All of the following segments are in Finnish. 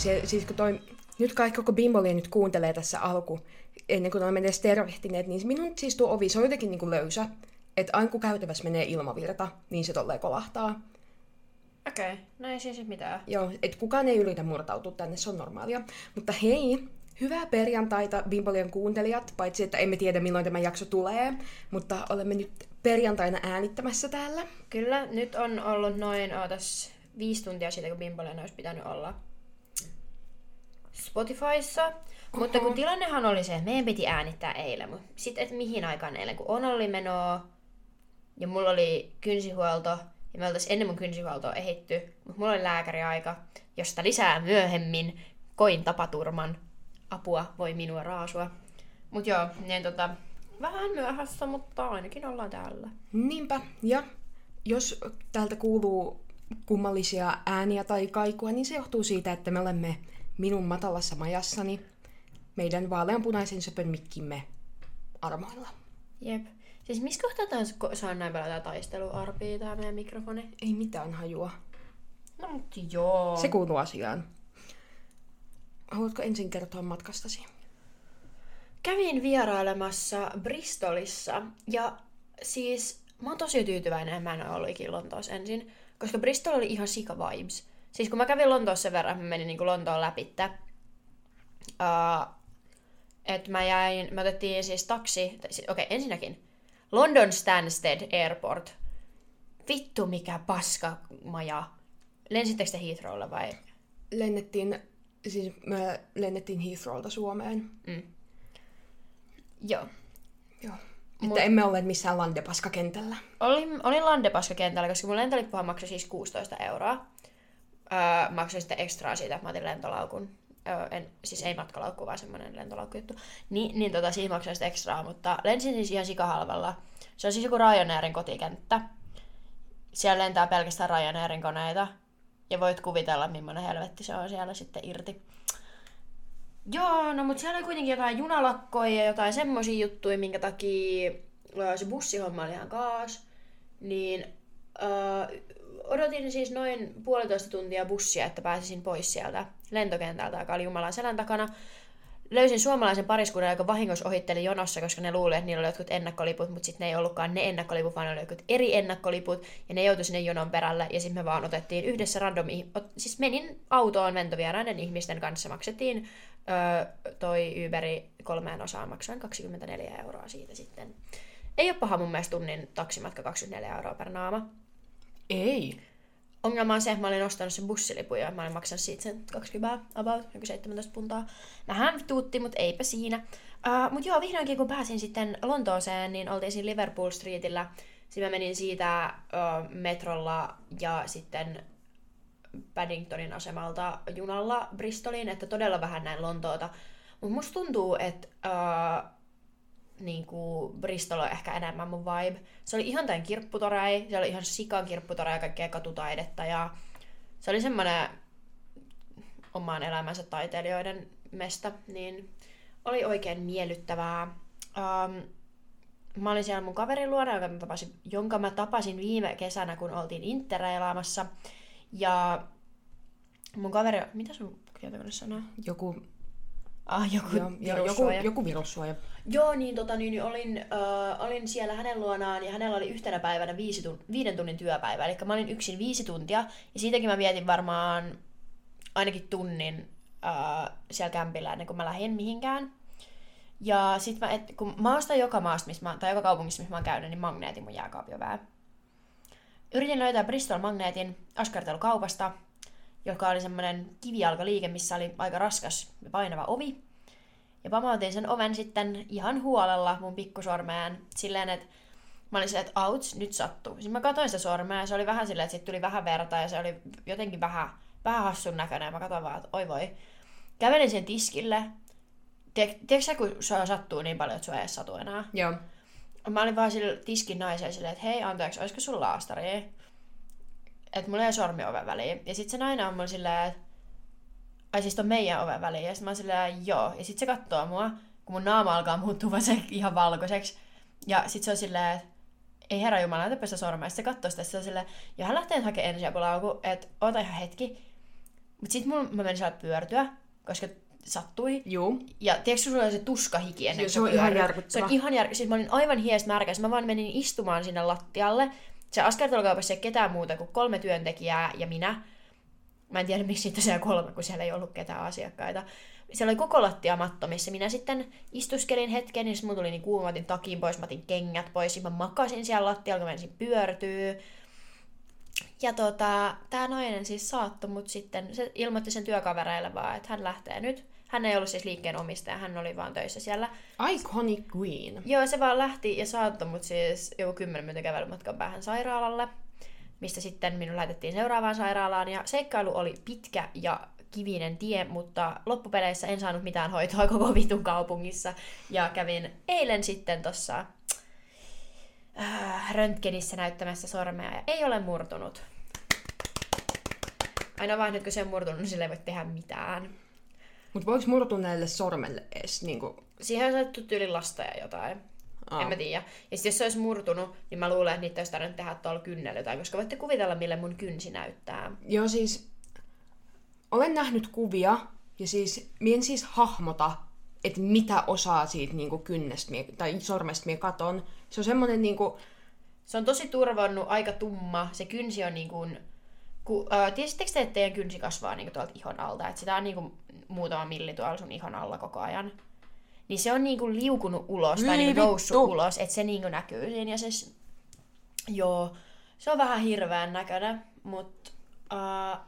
se, siis kun toi, nyt kaikki koko Bimboli nyt kuuntelee tässä alku, ennen kuin olemme edes tervehtineet, niin minun siis tuo ovi, se on jotenkin niin kuin löysä. Että aina kun käytävässä menee ilmavirta, niin se tolleen kolahtaa. Okei, okay. no ei siis mitään. Joo, että kukaan ei yritä murtautua tänne, se on normaalia. Mutta hei, hyvää perjantaita Bimbolien kuuntelijat, paitsi että emme tiedä milloin tämä jakso tulee, mutta olemme nyt perjantaina äänittämässä täällä. Kyllä, nyt on ollut noin, ootas, viisi tuntia siitä, kun Bimbolien olisi pitänyt olla Spotifyssa. Mutta kun tilannehan oli se, että meidän piti äänittää eilen, mutta sitten että mihin aikaan eilen, kun on oli menoa ja mulla oli kynsihuolto, ja me oltaisiin ennen mun kynsihuoltoa ehitty, mutta mulla oli lääkäriaika, josta lisää myöhemmin koin tapaturman. Apua voi minua raasua. Mut joo, niin tota, vähän myöhässä, mutta ainakin ollaan täällä. Niinpä, ja jos täältä kuuluu kummallisia ääniä tai kaikua, niin se johtuu siitä, että me olemme minun matalassa majassani meidän vaaleanpunaisen söpön mikkimme armoilla. Jep. Siis missä kohtaa tämä saa näin paljon taisteluarpia, tämä meidän mikrofoni? Ei mitään hajua. No mutta joo. Se kuuluu asiaan. Haluatko ensin kertoa matkastasi? Kävin vierailemassa Bristolissa ja siis mä oon tosi tyytyväinen, että mä en ole ollut ikinä Lontoossa ensin, koska Bristol oli ihan sika vibes. Siis kun mä kävin Lontoossa sen verran, mä menin niin Lontoon läpi, uh, että mä jäin, me otettiin siis taksi, okei okay, ensinnäkin, London Stansted Airport. Vittu mikä paska maja. Lensittekö te Heathrowlla vai? Lennettiin, siis me lennettiin Heathrowlta Suomeen. Mm. Joo. Joo. Että Mut... emme olleet missään landepaskakentällä. Olin, olin landepaskakentällä, koska mun lentolippuhan maksoi siis 16 euroa. Öö, maksoin sitten ekstraa siitä, että mä otin lentolaukun en, siis ei matkalaukku, vaan semmoinen lentolaukkujuttu, Ni, niin tota, siinä maksaa sitä ekstraa, mutta lensin siis ihan sikahalvalla. Se on siis joku Ryanairin kotikenttä. Siellä lentää pelkästään Ryanairin koneita. Ja voit kuvitella, millainen helvetti se on siellä sitten irti. Joo, no mutta siellä oli kuitenkin jotain junalakkoja ja jotain semmoisia juttuja, minkä takia se bussihomma oli ihan kaas. Niin äh, odotin siis noin puolitoista tuntia bussia, että pääsisin pois sieltä lentokentältä, joka oli Jumalan selän takana. Löysin suomalaisen pariskunnan, joka vahingossa ohitteli jonossa, koska ne luuli, että niillä oli jotkut ennakkoliput, mutta sitten ne ei ollutkaan ne ennakkoliput, vaan ne oli jotkut eri ennakkoliput, ja ne joutui sinne jonon perälle, ja sitten me vaan otettiin yhdessä randomi, siis menin autoon ventovieraiden ihmisten kanssa, maksettiin öö, toi Uberi kolmeen osaan, maksoin 24 euroa siitä sitten. Ei ole paha mun mielestä tunnin taksimatka 24 euroa per naama. Ei. Ongelma on se, että mä olin ostanut sen bussilipun ja mä olin maksanut siitä sen 20 about, joku 17 puntaa. Vähän tuutti, mutta eipä siinä. Uh, mutta joo, vihdoinkin kun pääsin sitten Lontooseen, niin oltiin siinä Liverpool Streetillä. Sitten mä menin siitä uh, metrolla ja sitten Paddingtonin asemalta junalla Bristoliin, että todella vähän näin Lontoota. Mutta musta tuntuu, että uh, niin kuin Bristol on ehkä enemmän mun vibe. Se oli ihan tämän kirpputorei, se oli ihan sikan kirpputorei ja kaikkea katutaidetta ja se oli semmoinen omaan elämänsä taiteilijoiden mesta, niin oli oikein miellyttävää. Um, mä olin siellä mun kaverin luona, jonka mä tapasin, jonka mä tapasin viime kesänä, kun oltiin interreilaamassa. Ja mun kaveri, mitä sun tietokone sanoo? Joku Ah, joku Joo, joku, joku virussuoja. Joo, niin, tota, niin, niin olin, äh, olin siellä hänen luonaan ja hänellä oli yhtenä päivänä viisi tun, viiden tunnin työpäivä. Eli mä olin yksin viisi tuntia ja siitäkin mä vietin varmaan ainakin tunnin äh, siellä kämpillä ennen kuin mä lähdin mihinkään. Ja sit mä, et, kun mä ostan joka maasta, missä mä, tai joka kaupungissa, missä mä oon käynyt, niin magneetin mun jääkaapiovää. Yritin löytää Bristol-magneetin askartelukaupasta, joka oli semmoinen kivijalkaliike, missä oli aika raskas ja painava ovi. Ja pamautin sen oven sitten ihan huolella mun pikkusormeen silleen, että mä olin silleen, että auts, nyt sattuu. Sitten mä katsoin sitä sormea ja se oli vähän silleen, että siitä tuli vähän verta ja se oli jotenkin vähän, vähän hassun näköinen. Ja mä katsoin vaan, että oi voi. Kävelin sen tiskille. Tiedätkö sä, kun se sattuu niin paljon, että sua ei satu enää? Joo. Mä olin vaan sille tiskin naiselle silleen, että hei, anteeksi, olisiko sun laastari? Että mulla ei sormi oven väliin. Ja sitten se nainen on mulla silleen, että ai siis on meidän oven väliin. Ja sitten mä oon silleen, joo. Ja sitten se katsoo mua, kun mun naama alkaa muuttua se ihan valkoiseksi. Ja sitten se on silleen, että ei herra jumala, näytäpä sitä sormea. Sitten se katsoo sitä, se on silleen, ja hän lähtee hakemaan ensiapulauku, että oota ihan hetki. Mut sit mulla, mä menin siellä pyörtyä, koska sattui. Juu. Ja tiedätkö, sulla oli se tuskahiki ennen Joo, kuin se on pyörii? ihan järkyttävä. Se on ihan järkyttävä. Siis mä olin aivan hies märkä. Mä vaan menin istumaan sinne lattialle. Se askartelukaupassa ei ole ketään muuta kuin kolme työntekijää ja minä. Mä en tiedä, miksi siitä siellä kolme, kun siellä ei ollut ketään asiakkaita. Siellä oli koko lattia matto, missä minä sitten istuskelin hetken, niin mun tuli niin kuuma, otin takin pois, mä otin kengät pois, mä makasin siellä lattialla, kun mä ensin pyörtyy. Ja tota, tää nainen siis saattoi mut sitten, se ilmoitti sen työkavereille vaan, että hän lähtee nyt. Hän ei ollut siis liikkeen omistaja, hän oli vaan töissä siellä. Iconic Queen. Joo, se vaan lähti ja saattoi mut siis joku 10 minuutin kävelymatkan päähän sairaalalle, mistä sitten minun laitettiin seuraavaan sairaalaan. Ja seikkailu oli pitkä ja kivinen tie, mutta loppupeleissä en saanut mitään hoitoa koko vitun kaupungissa. Ja kävin eilen sitten tossa äh, röntgenissä näyttämässä sormea ja ei ole murtunut. Aina vaan nyt kun se on murtunut, niin sille ei voi tehdä mitään. Mut voiko murtuneelle sormelle edes niinku... Siihen on saatu tyyli lasta ja jotain. Aa. En mä tiedä. Ja sitten jos se olisi murtunut, niin mä luulen, että niitä olisi tarvinnut tehdä tuolla kynnellä jotain, koska voitte kuvitella, millä mun kynsi näyttää. Joo, siis olen nähnyt kuvia ja siis mie en siis hahmota, että mitä osaa siitä niinku kynnestä mie, tai sormesta mie katon. Se on semmonen niinku, Se on tosi turvonnut, aika tumma. Se kynsi on niin kuin... Ku, äh, tiesittekö te, että teidän kynsi kasvaa niin kuin tuolta ihon alta? Että sitä on niin kuin muutama milli tuolla sun ihon alla koko ajan. Niin se on niin kuin liukunut ulos tai Hyi niin kuin noussut vittu. ulos, että se niin kuin näkyy siinä. Ja se, s- joo, se on vähän hirveän näköinen, mutta äh,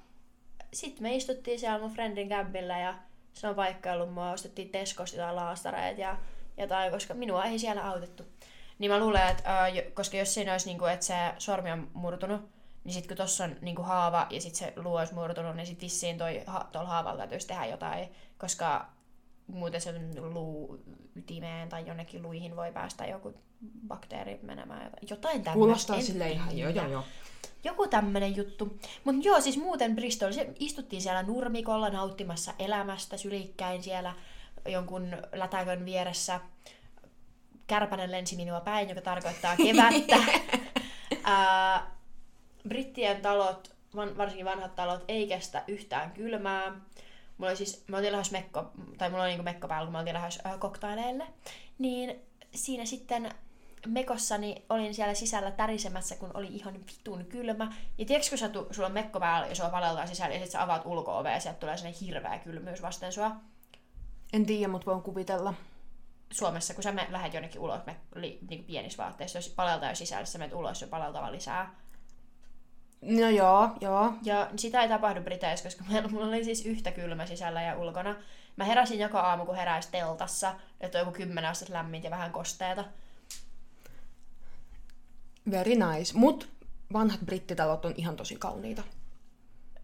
sitten me istuttiin siellä mun friendin kämpillä ja se on paikkaillut mua, ostettiin Tescosta jotain laastareita ja jotain, koska minua ei siellä autettu. Niin mä luulen, että jo- koska jos siinä olisi, niinku, että se sormi on murtunut, niin sitten kun tossa on niinku haava ja sitten se luu olisi murtunut, niin sitten vissiin toi, ha, tuolla haavalla täytyisi tehdä jotain, koska muuten se luu ytimeen tai jonnekin luihin voi päästä joku bakteeri menemään. Jotain, jotain tämmöistä. kuulostaa sille ihan, joo joo joo. Joku tämmönen juttu. Mutta joo, siis muuten Bristol, se istuttiin siellä nurmikolla nauttimassa elämästä sylikkäin siellä jonkun lätäkön vieressä. Kärpänen lensi minua päin, joka tarkoittaa kevättä. Ää, brittien talot, varsinkin vanhat talot, ei kestä yhtään kylmää. Mulla oli siis, mä oltiin lähes mekko, tai mulla oli niinku mekko päällä, kun mä oltiin lähes äh, koktaileille. Niin siinä sitten mekossani olin siellä sisällä tärisemässä, kun oli ihan vitun kylmä. Ja tiedätkö, kun sä tu, sulla on mekko päällä ja sua paleltaa sisällä ja sitten sä avaat ulko ja sieltä tulee sellainen hirveä kylmyys vasten sua. En tiedä, mutta voin kuvitella. Suomessa, kun sä me, lähdet jonnekin ulos me, li, niin pienissä vaatteissa, jos paleltaa jo sisällä, sä menet ulos ja paleltava lisää. No joo, joo. Ja sitä ei tapahdu Briteissä, koska meillä- mulla oli siis yhtä kylmä sisällä ja ulkona. Mä heräsin joka aamu, kun heräisi teltassa, että on joku 10 astetta lämmintä ja vähän kosteeta. Very nice. Mut vanhat brittitalot on ihan tosi kauniita.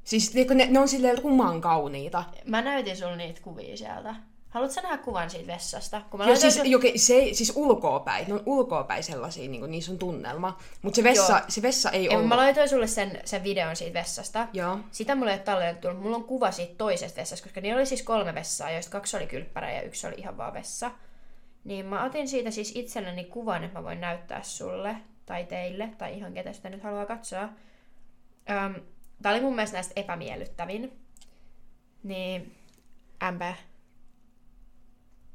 Siis ne, ne on silleen ruman kauniita. Mä näytin sulle niitä kuvia sieltä. Haluatko nähdä kuvan siitä vessasta? Kun mä Joo, siis, sul- joke, se, siis ulkoopäin. Ne on ulkoopäin sellaisia, niin kuin, niissä on tunnelma. Mutta se vessa, Joo. se vessa ei ollut. mä laitoin sulle sen, sen videon siitä vessasta. Joo. Sitä mulle ei ole tallennettu, mulla on kuva siitä toisesta vessasta, koska niillä oli siis kolme vessaa, joista kaksi oli kylppärä ja yksi oli ihan vaan vessa. Niin mä otin siitä siis itselleni kuvan, että mä voin näyttää sulle tai teille, tai ihan ketä sitä nyt haluaa katsoa. Öm, tää oli mun mielestä näistä epämiellyttävin. Niin, MP.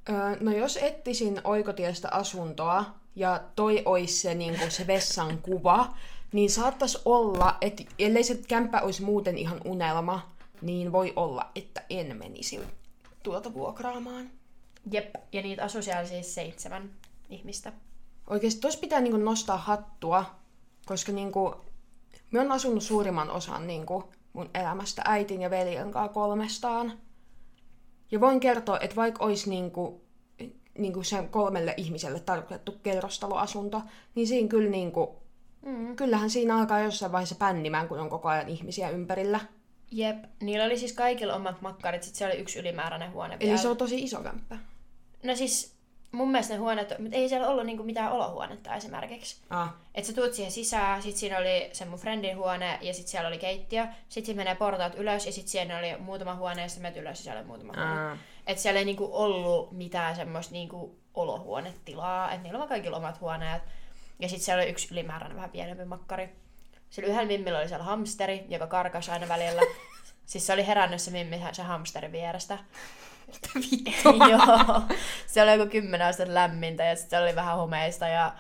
Öö, no jos etsisin oikotiestä asuntoa ja toi olisi se, niin kuin se vessan kuva, niin saattaisi olla, että ellei se kämppä olisi muuten ihan unelma, niin voi olla, että en menisi tuota vuokraamaan. Jep, ja niitä asui siellä siis seitsemän ihmistä. Oikeasti tuossa pitää niin kuin nostaa hattua, koska niin kuin, me on asunut suurimman osan niin kuin, mun elämästä äitin ja veljen kanssa kolmestaan. Ja voin kertoa, että vaikka olisi niin kuin, niin kuin sen kolmelle ihmiselle tarkoitettu kerrostaloasunto, niin siinä kyllä niin kuin, Mm. kyllähän siinä alkaa jossain vaiheessa pännimään, kun on koko ajan ihmisiä ympärillä. Jep, niillä oli siis kaikilla omat makkarit, sit se oli yksi ylimääräinen huone Eli vielä. se on tosi iso kämppä. No siis mun mielestä ne huoneet, mutta ei siellä ollut niinku mitään olohuonetta esimerkiksi. Ah. Et sä tuut siihen sisään, sit siinä oli se mun friendin huone ja sit siellä oli keittiö. Sit siinä menee portaat ylös ja sit siellä oli muutama huone ja sitten ylös ja siellä oli muutama huone. Ah. Et siellä ei niinku ollut mitään semmoista niinku olohuonetilaa, että niillä on kaikilla omat huoneet. Ja sitten siellä oli yksi ylimääräinen vähän pienempi makkari. Sillä yhdellä mimmillä oli siellä hamsteri, joka karkasi aina välillä. Siis se oli herännyt se mimmi se hamsterin vierestä. Mitä vittua? Joo. Se oli joku kymmenen astetta lämmintä ja sitten se oli vähän homeista ja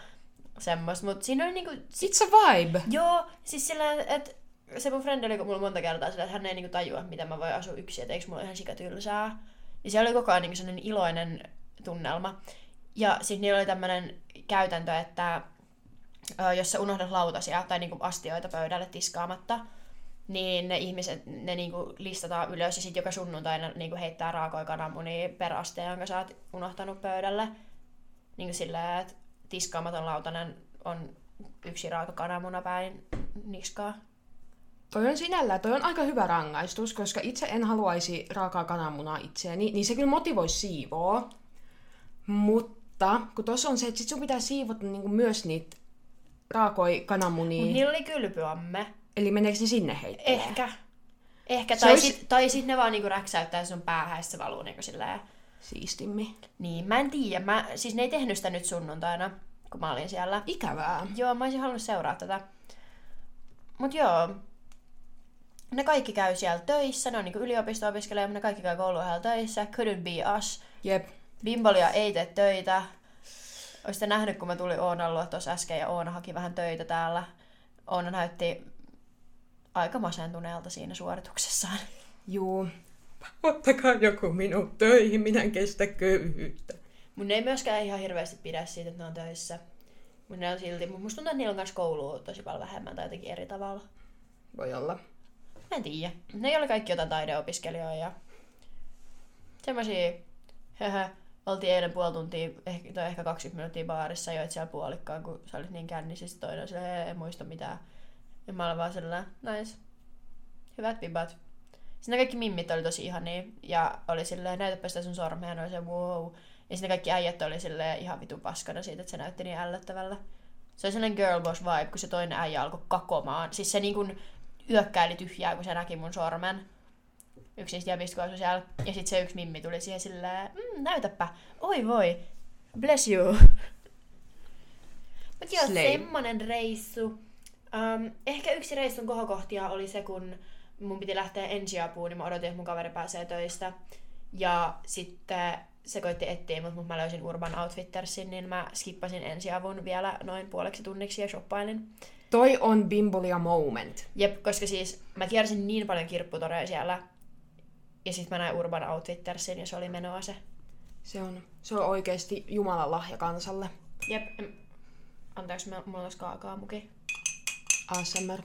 semmoista. Mutta siinä oli niinku... It's a vibe. Joo, siis sillä, että se mun frendi oli mulla monta kertaa sillä, että hän ei niinku tajua, miten mä voin asua yksin, että eikö mulla ihan sikatylsää. Ja se oli koko ajan niinku sellainen iloinen tunnelma. Ja sitten niillä oli tämmöinen käytäntö, että ö, jos sä unohdat lautasia tai niinku astioita pöydälle tiskaamatta, niin ne ihmiset, ne niinku listataan ylös ja sitten joka sunnuntaina niinku heittää raakoja kananmunia per aste, jonka sä oot unohtanut pöydälle. Niinku silleen, että tiskaamaton lautanen on yksi raaka kananmuna päin niskaa. Toi on sinällään, toi on aika hyvä rangaistus, koska itse en haluaisi raakaa kananmunaa itseäni, niin se kyllä motivoisi siivoa. Mutta kun tuossa on se, että sit sun pitää siivota niinku myös niitä raakoi kananmunia. Mut niillä oli kylpyamme. Eli meneekö ne sinne heittelee? Ehkä. Ehkä. Se Tai, olisi- sit, tai sit ne vaan niinku räksäyttää sun päähän ja se valuu niinku silleen. Siistimmi. Niin, mä en tiedä. Mä, siis ne ei tehnyt sitä nyt sunnuntaina, kun mä olin siellä. Ikävää. Joo, mä olisin halunnut seuraa tätä. Mut joo. Ne kaikki käy siellä töissä, ne on niinku yliopisto-opiskelijoita, mutta ne kaikki käy kouluohjalla töissä. Couldn't be us. Jep. Bimbolia ei tee töitä. Olisitte nähnyt, kun mä tulin Oonan luo tuossa äsken ja Oona haki vähän töitä täällä. Oona näytti aika masentuneelta siinä suorituksessaan. Juu. Ottakaa joku minut töihin, minä en kestä köyhyyttä. Mun ei myöskään ihan hirveästi pidä siitä, että ne on töissä. Mutta ne on silti, mut musta tuntuu, että niillä on myös koulua tosi paljon vähemmän tai jotenkin eri tavalla. Voi olla. Mä en tiedä. Ne oli kaikki jotain taideopiskelijoita ja semmosia, höhö, oltiin eilen puoli tuntia, ehkä, tai ehkä 20 minuuttia baarissa, joit siellä puolikkaan, kun sä olit niin kännissä, toinen oli silleen, en muista mitään. Ja mä olin vaan sellainen, nice. Hyvät vibat. Ne kaikki mimmit oli tosi ihania ja oli silleen, näytäpä sitä sun sormea, ja se wow. Ja ne kaikki äijät oli silleen ihan vitun paskana siitä, että se näytti niin ällöttävällä. Se oli sellainen girl boss vibe, kun se toinen äijä alkoi kakomaan. Siis se niin kuin yökkäili tyhjää, kun se näki mun sormen. Yksi niistä jäbistä, kun asui siellä. Ja sitten se yksi mimmi tuli siihen silleen, mm, näytäpä, oi voi, bless you. Mut joo, semmonen reissu. Um, ehkä yksi reissun kohokohtia oli se, kun mun piti lähteä ensiapuun, niin mä odotin, että mun kaveri pääsee töistä. Ja sitten se koitti etsiä mut, mutta mä löysin Urban Outfittersin, niin mä skippasin ensiavun vielä noin puoleksi tunniksi ja shoppailin. Toi on bimbolia moment. Jep, koska siis mä kiersin niin paljon kirpputoreja siellä. Ja sitten mä näin Urban Outfittersin ja se oli menoa se. Se on, se on oikeasti Jumalan lahja kansalle. Jep, anteeksi, mä- mulla olisi kaakaamuki. ASMR.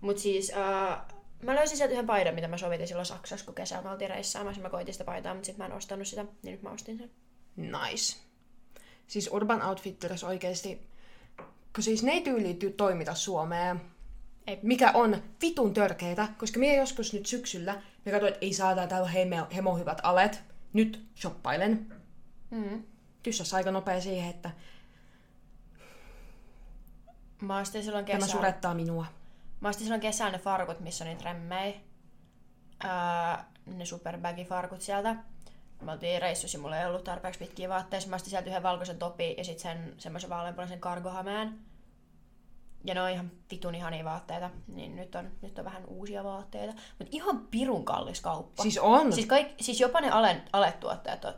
Mut siis äh, mä löysin sieltä yhden paidan, mitä mä sovitin silloin Saksassa, kun kesällä me oltiin reissaamassa. Mä koitin sitä paitaa, mutta sitten mä en ostanut sitä, niin nyt mä ostin sen. Nice. Siis Urban Outfitters oikeesti, kun siis ne ei tyyli ty- toimita Suomeen, Ei. mikä on vitun törkeetä, koska minä joskus nyt syksyllä, me katsoin, että ei saada, täällä hemo, hemo hyvät alet, nyt shoppailen. Mm. Tyssäs aika nopea siihen, että Mä ostin silloin tämä kesällä. surettaa minua. Mä ostin silloin kesällä ne farkut, missä on niitä remmejä. Ää, ne superbagi-farkut sieltä. Me oltiin reissussa ja mulla ei ollut tarpeeksi pitkiä vaatteita. Mä ostin sieltä yhden valkoisen topi ja sitten sen semmoisen vaaleanpunaisen kargohameen. Ja ne on ihan vitun ihania vaatteita. Niin nyt on, nyt on vähän uusia vaatteita. Mutta ihan pirun kallis kauppa. Siis on. Siis, kaik, siis jopa ne ale, aletuotteet on.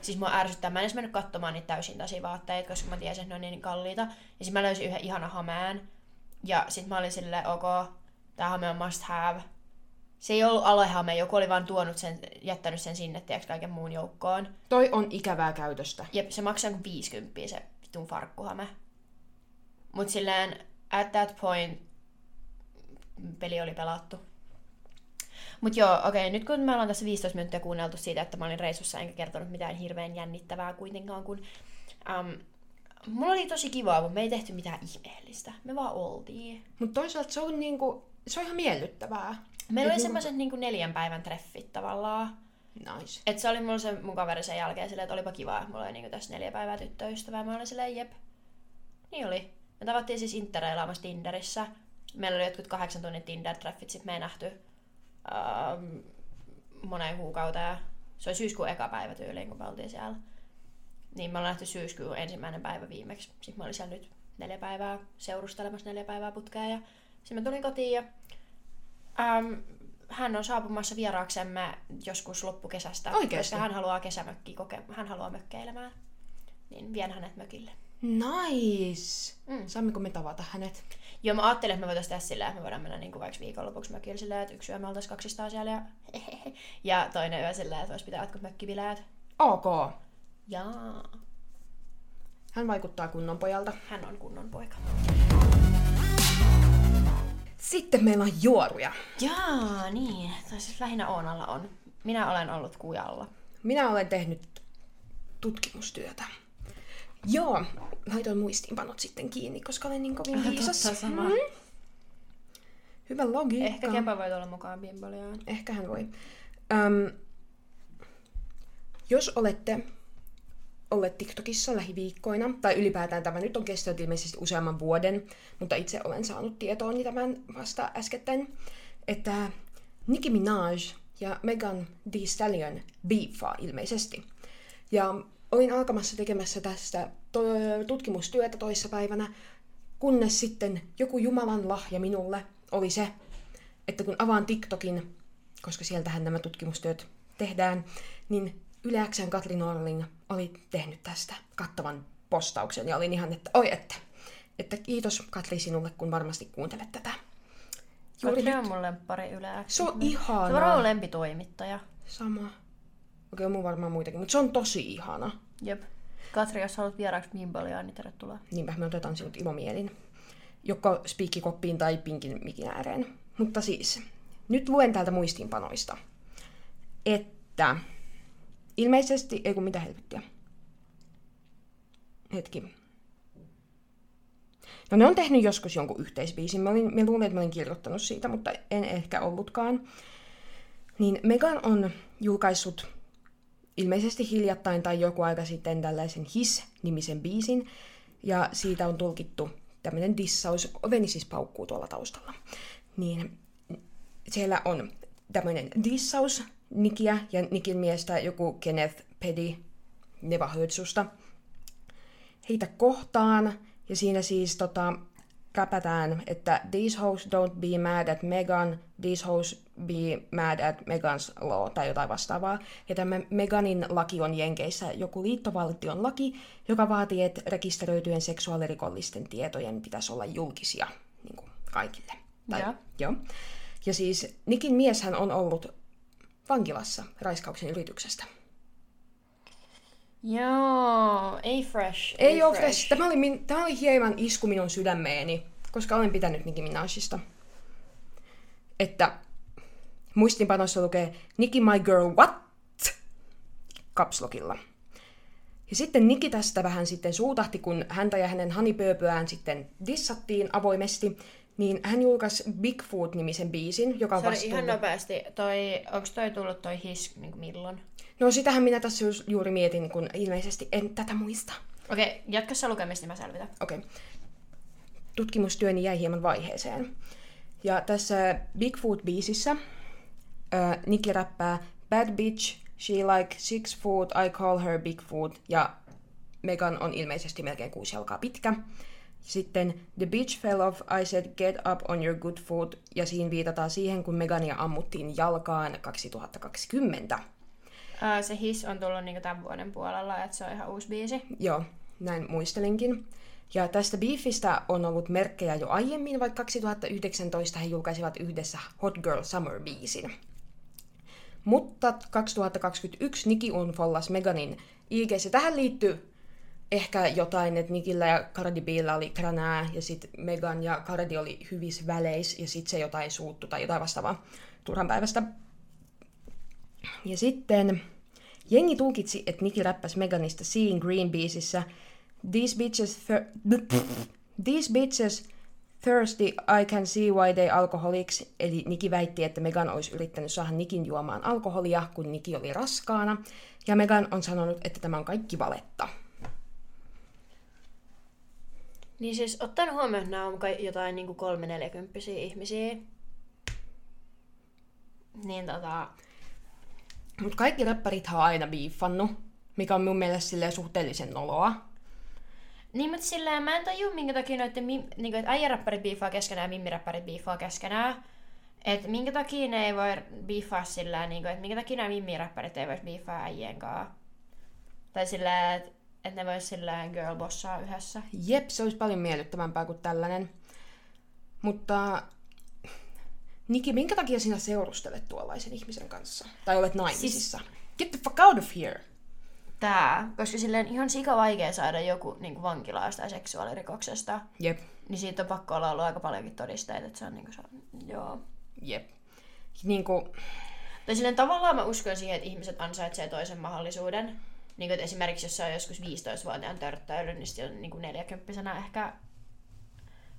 Siis mua ärsyttää. Mä en edes mennyt katsomaan niitä täysin tasia vaatteita, koska mä tiesin, että ne on niin kalliita. Ja sitten mä löysin yhden ihana hameen. Ja sit mä olin silleen, ok, tää hame on must have. Se ei ollut alehame, joku oli vaan tuonut sen, jättänyt sen sinne, tiedätkö, kaiken muun joukkoon. Toi on ikävää käytöstä. Jep, se maksaa kuin 50 se vitun farkkuhame. Mut silleen, at that point, peli oli pelattu. Mut joo, okei, okay, nyt kun me ollaan tässä 15 minuuttia kuunneltu siitä, että mä olin reissussa enkä kertonut mitään hirveän jännittävää kuitenkaan, kun um, mulla oli tosi kivaa, mutta me ei tehty mitään ihmeellistä. Me vaan oltiin. Mutta toisaalta se on niinku, se on ihan miellyttävää. Meillä oli niinku- semmoiset niinku neljän päivän treffit tavallaan. Nice. Et se oli mulla se mun kaveri sen jälkeen silleen, että olipa kiva. Mulla oli niinku tässä neljä päivää tyttöystävää. Mä olin silleen, jep. Niin oli. Me tavattiin siis intereilaamassa Tinderissä. Meillä oli jotkut kahdeksan tunnin Tinder-treffit, sit me ei nähty ähm, moneen kuukauteen. Se oli syyskuun eka päivä tyyliin, kun me oltiin siellä. Niin me ollaan nähty syyskuun ensimmäinen päivä viimeksi. Sitten mä olin siellä nyt neljä päivää seurustelemassa neljä päivää putkeen. Ja sitten mä tulin kotiin ja ähm, hän on saapumassa vieraaksemme joskus loppukesästä. Oikeesti? Koska hän haluaa kesämökkiä koke- hän haluaa mökkeilemään. Niin vien hänet mökille. Nice! Mm. Saammeko me tavata hänet? Joo, mä ajattelin, että me voitaisiin tehdä silleen, että me voidaan mennä niin kuin vaikka viikonlopuksi mökille silleen, että yksi yö me oltaisiin kaksistaan siellä ja, ja toinen yö silleen, että voisi pitää jotkut mökkibileet. Ok. Jaa. Hän vaikuttaa kunnon pojalta. Hän on kunnon poika. Sitten meillä on juoruja. Jaa, niin. Tai siis lähinnä Oonalla on. Minä olen ollut kujalla. Minä olen tehnyt tutkimustyötä. Joo, laitoin muistiinpanot sitten kiinni, koska olen niin kovin viisas. Totta sama. Mhm. Hyvä logiikka. Ehkä Kepa voi tulla mukaan bimboliaan. Ehkä hän voi. Öm, jos olette olleet TikTokissa lähiviikkoina, tai ylipäätään tämä nyt on kestänyt ilmeisesti useamman vuoden, mutta itse olen saanut tietooni tämän vasta äskettäin, että Nicki Minaj ja Megan Thee Stallion beefaa ilmeisesti. Ja olin alkamassa tekemässä tästä to- tutkimustyötä toissapäivänä, kunnes sitten joku Jumalan lahja minulle oli se, että kun avaan TikTokin, koska sieltähän nämä tutkimustyöt tehdään, niin Yle Xn Katri Norling oli tehnyt tästä kattavan postauksen ja olin ihan, että oi että, että kiitos Katri sinulle, kun varmasti kuuntelet tätä. Juuri Katri nyt. on mun lemppari yle Se on Se on varmaan ihanaa. lempitoimittaja. Sama. Okei, on mun varmaan muitakin, mutta se on tosi ihana. Jep. Katri, jos haluat vieraaksi bimboliaan, niin tervetuloa. Niinpä me otetaan sinut ilomielin. Joko spiikkikoppiin tai pinkin mikin ääreen. Mutta siis, nyt luen täältä muistiinpanoista, että ilmeisesti, ei kun mitä helvettiä. Hetki. No ne on tehnyt joskus jonkun yhteisbiisin. Mä, olin, mä luulin, että mä olin kirjoittanut siitä, mutta en ehkä ollutkaan. Niin Megan on julkaissut ilmeisesti hiljattain tai joku aika sitten tällaisen His-nimisen biisin, ja siitä on tulkittu tämmöinen dissaus, oveni siis paukkuu tuolla taustalla. Niin siellä on tämmöinen dissaus Nikiä ja Nikin miestä joku Kenneth Petty, Neva Hötsusta, heitä kohtaan, ja siinä siis tota, räpätään, että these hoes don't be mad at Megan, these hoes be mad at Megan's law, tai jotain vastaavaa. Ja tämä Meganin laki on Jenkeissä joku liittovaltion laki, joka vaatii, että rekisteröityjen seksuaalirikollisten tietojen pitäisi olla julkisia niin kuin kaikille. Tai, Joo. joo. Ja siis Nikin mieshän on ollut vankilassa raiskauksen yrityksestä. Joo, ei fresh. Ei ole fresh. Tämä oli, min, tämä oli hieman isku minun sydämeeni, koska olen pitänyt Nicki Minajista. Että muistinpanossa lukee Nicki my girl what? Kapslokilla. Ja sitten Nicki tästä vähän sitten suutahti, kun häntä ja hänen hanipööpöään sitten dissattiin avoimesti, niin hän julkaisi Bigfoot-nimisen biisin, joka Sori, vastuu... ihan nopeasti. Toi, onks toi tullut toi his niin milloin? No sitähän minä tässä juuri mietin, kun ilmeisesti en tätä muista. Okei, jatka sä lukemista, niin mä selvitän. Okei. Okay. Tutkimustyöni jäi hieman vaiheeseen. Ja tässä Bigfoot-biisissä äh, Nicki räppää Bad bitch, she like six foot, I call her Bigfoot. Ja Megan on ilmeisesti melkein kuusi jalkaa pitkä. Sitten The bitch fell off, I said get up on your good foot. Ja siinä viitataan siihen, kun Megania ammuttiin jalkaan 2020. Ää, se his on tullut niinku tämän vuoden puolella, että se on ihan uusi biisi. Joo, näin muistelinkin. Ja tästä beefistä on ollut merkkejä jo aiemmin, vaikka 2019 he julkaisivat yhdessä Hot Girl Summer-biisin. Mutta 2021 Nicki unfollas Meganin IG. Tähän liittyy ehkä jotain, että Nikillä ja Cardi Billa oli kränää, ja sitten Megan ja Cardi oli hyvissä väleis, ja sitten se jotain suuttu tai jotain vastaavaa turhan päivästä. Ja sitten jengi tulkitsi, että Nicki räppäsi Meganista Seeing Green biisissä These bitches, thir- These bitches thirsty, I can see why they alcoholics. Eli Nicki väitti, että Megan olisi yrittänyt saada Nikin juomaan alkoholia, kun Nicki oli raskaana. Ja Megan on sanonut, että tämä on kaikki valetta. Niin siis ottaen huomioon, että nämä on kai jotain niinku kolme neljäkymppisiä ihmisiä. Niin tota... Mutta kaikki räppärithän on aina biiffannut, mikä on mun mielestä silleen suhteellisen noloa. Niin, mutta silleen mä en tajua, minkä takia noiden, mi- niinku, että äijäräppärit biifaa keskenään ja mimmiräppärit biifaa keskenään. että minkä takia ne ei voi biffaa sillä, niin kuin, että minkä takia nämä mimmiräppärit ei voisi biffaa äijien kanssa. Tai sillä, että että ne vois sillä girlbossaa yhdessä. Jep, se olisi paljon miellyttävämpää kuin tällainen. Mutta Niki, minkä takia sinä seurustelet tuollaisen ihmisen kanssa? Tai olet naimisissa? Siis... Get the fuck out of here! Tää, koska silleen ihan sika vaikea saada joku niin vankilaista tai seksuaalirikoksesta. Jep. Niin siitä on pakko olla ollut aika paljonkin todisteita, että se on niinku se, joo. Jep. Niinku... Tai silleen tavallaan mä uskon siihen, että ihmiset ansaitsee toisen mahdollisuuden. Niin kuin, esimerkiksi jos se on joskus 15-vuotiaan törttäily, niin sitten on niin kuin 40 ehkä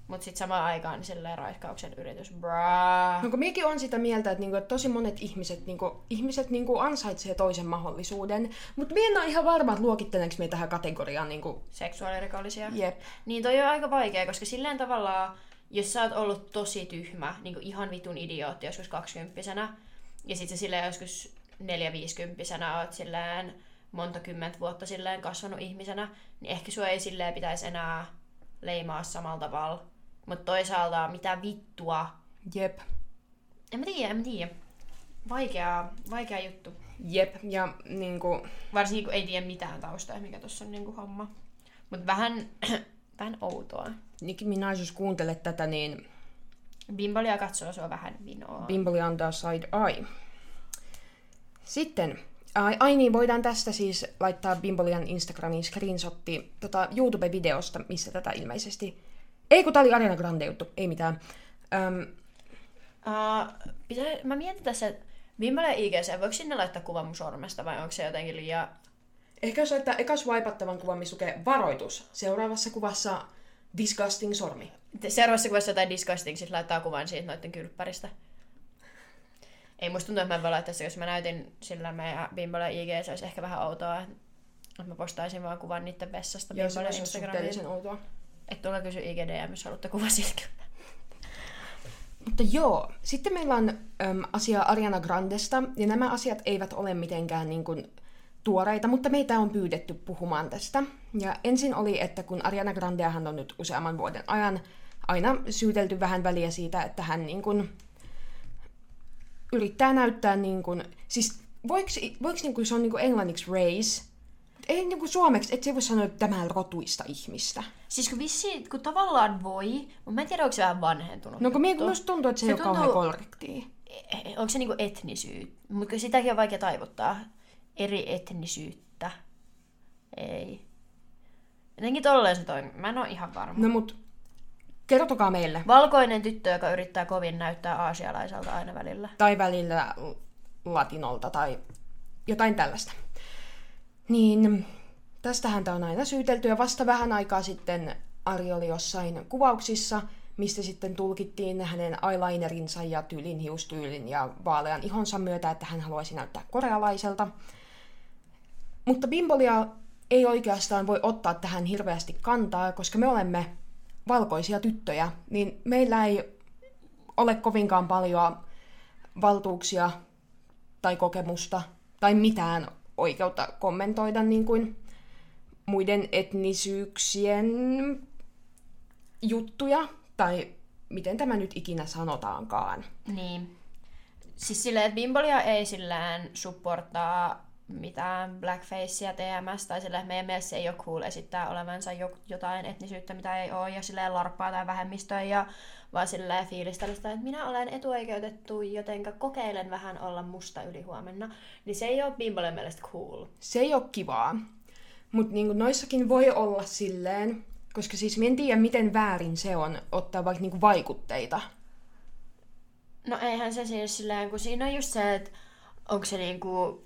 mutta sitten samaan aikaan niin silleen raiskauksen yritys, braa. No kun minäkin on sitä mieltä, että, niinku, tosi monet ihmiset, niinku, ihmiset niinku ansaitsee toisen mahdollisuuden, mutta minä en ole ihan varma, että luokittelenko me tähän kategoriaan. Niinku... Seksuaalirikollisia. Jep. Niin toi on aika vaikea, koska silleen tavallaan, jos sä oot ollut tosi tyhmä, niin kuin ihan vitun idiootti joskus kaksikymppisenä, ja sitten silleen joskus neljä-viisikymppisenä oot silleen monta kymmentä vuotta silleen kasvanut ihmisenä, niin ehkä sua ei silleen pitäisi enää leimaa samalla tavalla mutta toisaalta mitä vittua. Jep. En mä tiedä, en mä tiedä. Vaikea, vaikea juttu. Jep, ja niinku... Varsinkin kun ei tiedä mitään taustaa, mikä tuossa on niinku homma. Mutta vähän, vähän outoa. Nicki Minaj, jos kuuntelet tätä, niin... Bimbolia katsoo sua vähän vinoa. Bimboli antaa side eye. Sitten, ai, ai niin, voidaan tästä siis laittaa Bimbolian Instagramiin screenshotti tota YouTube-videosta, missä tätä ilmeisesti ei kun tää oli Ariana Grande juttu, ei mitään. Öm... Uh, pitää, mä mietin tässä, että Vimmele IGC, voiko sinne laittaa kuvan mun sormesta vai onko se jotenkin liian... Ehkä jos laittaa ekas wipattavan kuvan, missä lukee varoitus. Seuraavassa kuvassa disgusting sormi. Seuraavassa kuvassa jotain disgusting, siis laittaa kuvan siitä noiden kylppäristä. Ei musta tuntuu, että mä en voi laittaa se, jos mä näytin sillä meidän Bimbolle IG, se olisi ehkä vähän outoa, että mä postaisin vaan kuvan niiden vessasta Joo, se olisi suhteellisen outoa. Että tuolla kysy IGDM, jos haluatte kuva siitä Mutta joo, sitten meillä on äm, asia Ariana Grandesta, ja nämä asiat eivät ole mitenkään niin kuin, tuoreita, mutta meitä on pyydetty puhumaan tästä. Ja ensin oli, että kun Ariana Grandeahan on nyt useamman vuoden ajan aina syytelty vähän väliä siitä, että hän niin kuin, yrittää näyttää, niin kuin, siis voiko, voiko niin kuin, se on niin kuin englanniksi race, ei niinku suomeksi, et se voi sanoa, että tämä on rotuista ihmistä. Siis kun vissi, kun tavallaan voi, mutta mä en tiedä, onko se vähän vanhentunut. No kun minusta tuntuu, että se, se ei tuntuu... ole kauhean korrektia. E, e, onko se niinku etnisyyttä? Mutta sitäkin on vaikea taivuttaa. Eri etnisyyttä. Ei. Jotenkin tolleen se toimii. Mä en ole ihan varma. No mut kertokaa meille. Valkoinen tyttö, joka yrittää kovin näyttää aasialaiselta aina välillä. Tai välillä latinolta tai jotain tällaista. Niin tästähän tämä on aina syytelty ja vasta vähän aikaa sitten Ari oli jossain kuvauksissa, mistä sitten tulkittiin hänen eyelinerinsa ja tyylin hiustyylin ja vaalean ihonsa myötä, että hän haluaisi näyttää korealaiselta. Mutta Bimbolia ei oikeastaan voi ottaa tähän hirveästi kantaa, koska me olemme valkoisia tyttöjä, niin meillä ei ole kovinkaan paljon valtuuksia tai kokemusta tai mitään oikeutta kommentoida niin kuin muiden etnisyyksien juttuja, tai miten tämä nyt ikinä sanotaankaan. Niin. Siis silleen, että Bimbolia ei sillään supportaa mitään blackfacea TMS, tai silleen, meidän mielestä se ei ole cool esittää olevansa jotain etnisyyttä, mitä ei ole, ja silleen larppaa tai vähemmistöä, ja vaan silleen fiilistelystä, että minä olen etuoikeutettu, joten kokeilen vähän olla musta yli huomenna. Niin se ei ole Bimbolen mielestä cool. Se ei ole kivaa. Mutta niinku noissakin voi olla silleen, koska siis en tiedä, miten väärin se on ottaa vaikka niinku vaikutteita. No eihän se siis silleen, kun siinä on just se, että onko se niinku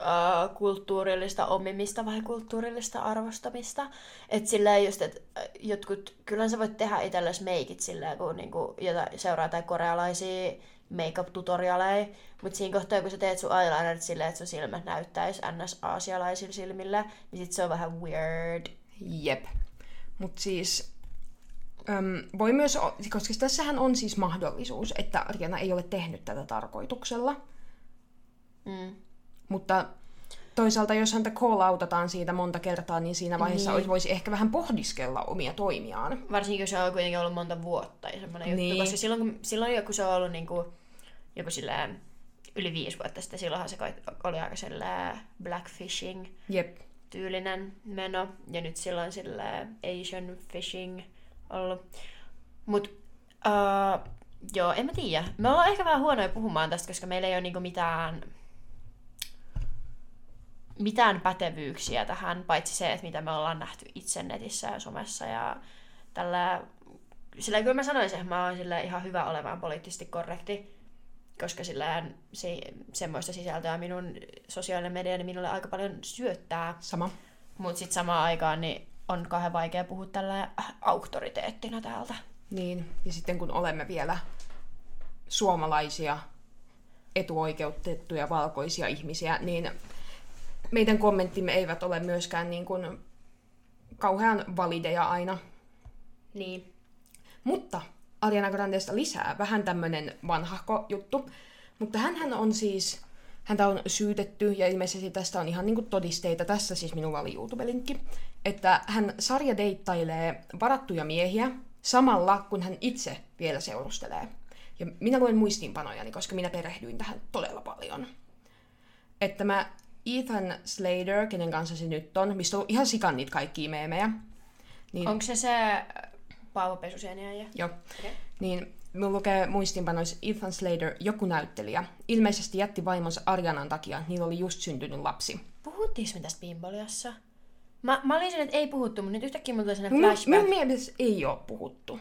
äh, kulttuurillista omimista vai kulttuurillista arvostamista. Että silleen just, että jotkut, kyllä sä voit tehdä itsellesi meikit silleen, kun niinku, jota, seuraa tai korealaisia make-up-tutorialeja, mutta siinä kohtaa, kun sä teet sun eyelinerit silleen, että sun silmät näyttäisi ns. aasialaisilla silmillä, niin sit se on vähän weird. Jep. Mut siis Öm, voi myös, koska tässähän on siis mahdollisuus, että Ariana ei ole tehnyt tätä tarkoituksella. Mm. Mutta toisaalta, jos häntä call-outataan siitä monta kertaa, niin siinä vaiheessa niin. voisi ehkä vähän pohdiskella omia toimiaan. Varsinkin, jos se on kuitenkin ollut monta vuotta ja semmoinen niin. juttu. Koska silloin, kun, silloin, kun se on ollut niin kuin, joku silleen yli viisi vuotta sitten. Silloinhan se oli aika silleen blackfishing Jep. tyylinen meno. Ja nyt silloin sille Asian fishing ollut. Mut uh, joo, en mä tiedä. Me ollaan ehkä vähän huonoja puhumaan tästä, koska meillä ei ole niinku mitään mitään pätevyyksiä tähän, paitsi se, että mitä me ollaan nähty itse netissä ja somessa ja tällä... Sillä kyllä mä sanoisin, että mä oon sillä ihan hyvä olemaan poliittisesti korrekti, koska sillä se, semmoista sisältöä minun sosiaalinen media niin minulle aika paljon syöttää. Sama. Mutta sitten samaan aikaan niin on kauhean vaikea puhua tällä auktoriteettina täältä. Niin, ja sitten kun olemme vielä suomalaisia etuoikeutettuja valkoisia ihmisiä, niin meidän kommenttimme eivät ole myöskään niin kuin kauhean valideja aina. Niin. Mutta Ariana Grandesta lisää vähän tämmönen vanhahko juttu. Mutta hän on siis, häntä on syytetty ja ilmeisesti tästä on ihan niinku todisteita. Tässä siis minulla oli YouTube-linkki. Että hän sarjadeittailee varattuja miehiä samalla, kun hän itse vielä seurustelee. Ja minä luen muistiinpanojani, koska minä perehdyin tähän todella paljon. Että mä Ethan Slater, kenen kanssa se nyt on, mistä on ihan sikan niitä kaikkia meemejä. Niin, Onko se se Paavo Pesusieniä ja... Joo. Okei. Niin Minulla lukee muistiinpanoissa Ethan Slater, joku näyttelijä, ilmeisesti jätti vaimonsa Arianan takia, niillä oli just syntynyt lapsi. Puhuttiinko me tästä Bimboliassa? Mä, mä olin sen, että ei puhuttu, mutta nyt yhtäkkiä mulla tuli sellainen flashback. minun mielestä ei ole puhuttu.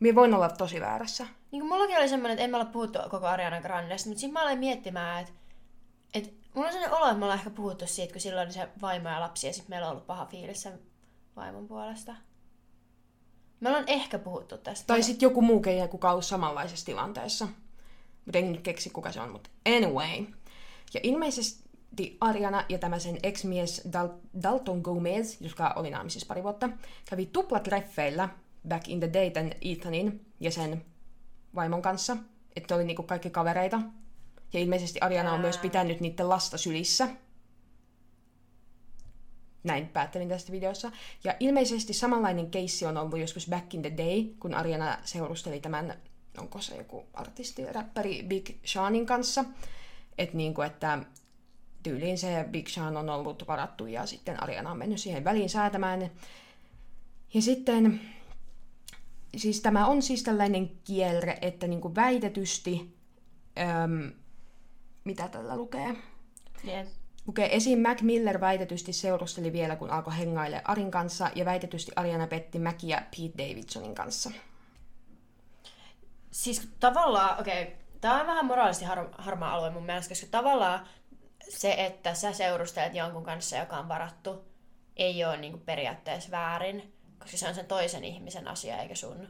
Minä voin olla tosi väärässä. Niin kuin mullakin oli semmoinen, että en mä ole puhuttu koko Ariana Grandesta, mutta sitten mä aloin miettimään, että, että mulla on sellainen olo, että me ollaan ehkä puhuttu siitä, kun silloin oli se vaimo ja lapsi ja sitten meillä on ollut paha fiilis sen vaimon puolesta. Me ollaan ehkä puhuttu tästä. Tai sitten joku muu keijä, kuka on samanlaisessa tilanteessa. Mutta en nyt keksi, kuka se on, mutta anyway. Ja ilmeisesti Ariana ja tämä sen ex-mies Dal- Dalton Gomez, joka oli naimisissa pari vuotta, kävi tuplatreffeillä back in the day Ethanin ja sen vaimon kanssa. Että oli niinku kaikki kavereita. Ja ilmeisesti Ariana on myös pitänyt niiden lasta sylissä. Näin päättelin tästä videossa. Ja ilmeisesti samanlainen keissi on ollut joskus back in the day, kun Ariana seurusteli tämän, onko se joku artisti, räppäri Big Seanin kanssa. Että niinku, että tyyliin se Big Sean on ollut varattu ja sitten Ariana on mennyt siihen väliin säätämään. Ja sitten, siis tämä on siis tällainen kierre, että niinku väitetysti, äm, mitä tällä lukee? Niin, Lukee esim. Mac Miller väitetysti seurusteli vielä, kun alkoi hengaille Arin kanssa, ja väitetysti Ariana petti Mackia Pete Davidsonin kanssa. Siis tavallaan, okei, okay, tämä on vähän moraalisesti har- harmaa alue mun mielestä, koska tavallaan se, että sä seurustelet jonkun kanssa, joka on varattu, ei ole niinku periaatteessa väärin, koska se on sen toisen ihmisen asia eikä sun.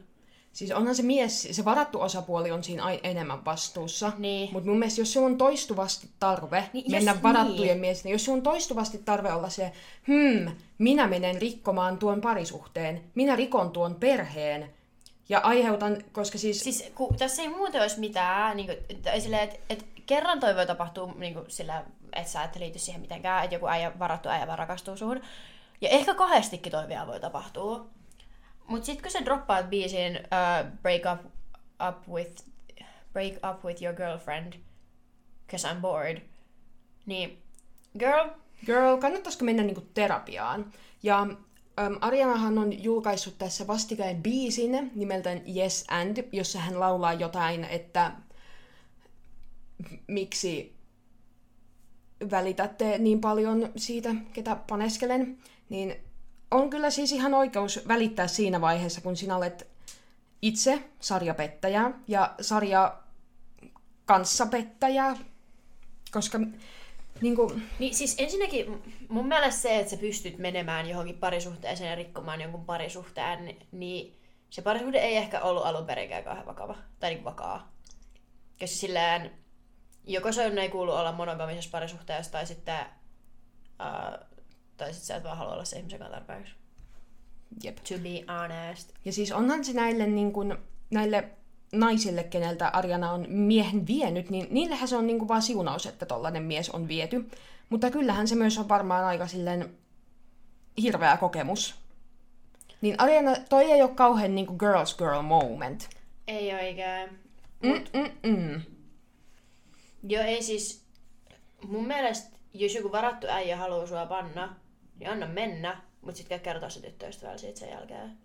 Siis onhan se mies, se varattu osapuoli on siinä ai- enemmän vastuussa. Niin. Mutta mun mielestä jos sulla on toistuvasti tarve Niin, niin, jos- mennä varattujen niin. miesten, jos sulla on toistuvasti tarve olla se, hmm, minä menen rikkomaan tuon parisuhteen, minä rikon tuon perheen ja aiheutan, koska siis, siis kun tässä ei muuten olisi mitään, niin kuin, että, että, että kerran toi voi tapahtua niin kuin, sillä, että sä et liity siihen mitenkään, että joku äijä, varattu äijä vaan rakastuu suhun. Ja ehkä kahdestikin toi vielä voi tapahtua. Mutta sitten kun sä droppaat biisin uh, break, up, up with, break up with your girlfriend, cause I'm bored, niin girl, girl, kannattaisiko mennä niinku terapiaan? Ja äm, Arianahan on julkaissut tässä vastikään biisin nimeltään Yes and, jossa hän laulaa jotain, että miksi välitätte niin paljon siitä, ketä paneskelen, niin on kyllä siis ihan oikeus välittää siinä vaiheessa, kun sinä olet itse sarjapettäjä ja sarja kanssapettäjä, koska niin kuin, Niin siis ensinnäkin mun mielestä se, että sä pystyt menemään johonkin parisuhteeseen ja rikkomaan jonkun parisuhteen, ni- niin se parisuhde ei ehkä ollut alun perinkään kauhean vakava. Tai niin vakaa. Koska silleen, joko se ei kuulu olla monogamisessa parisuhteessa, tai sitten, uh, tai sitten sä et vaan halua olla se ihmisen kanssa tarpeeksi. jep. To be honest. Ja siis onhan se näille, niin kuin, näille naisille, keneltä Ariana on miehen vienyt, niin niillehän se on niin kuin vaan siunaus, että tollainen mies on viety. Mutta kyllähän se myös on varmaan aika silleen hirveä kokemus. Niin Ariana, toi ei ole kauhean niin kuin girls girl moment. Ei oikein. Mm, mm, mm. Joo, ei siis... Mun mielestä, jos joku varattu äijä haluaa sua panna, niin anna mennä, mutta sitten kertoa se tyttöystävällä siitä sen jälkeen.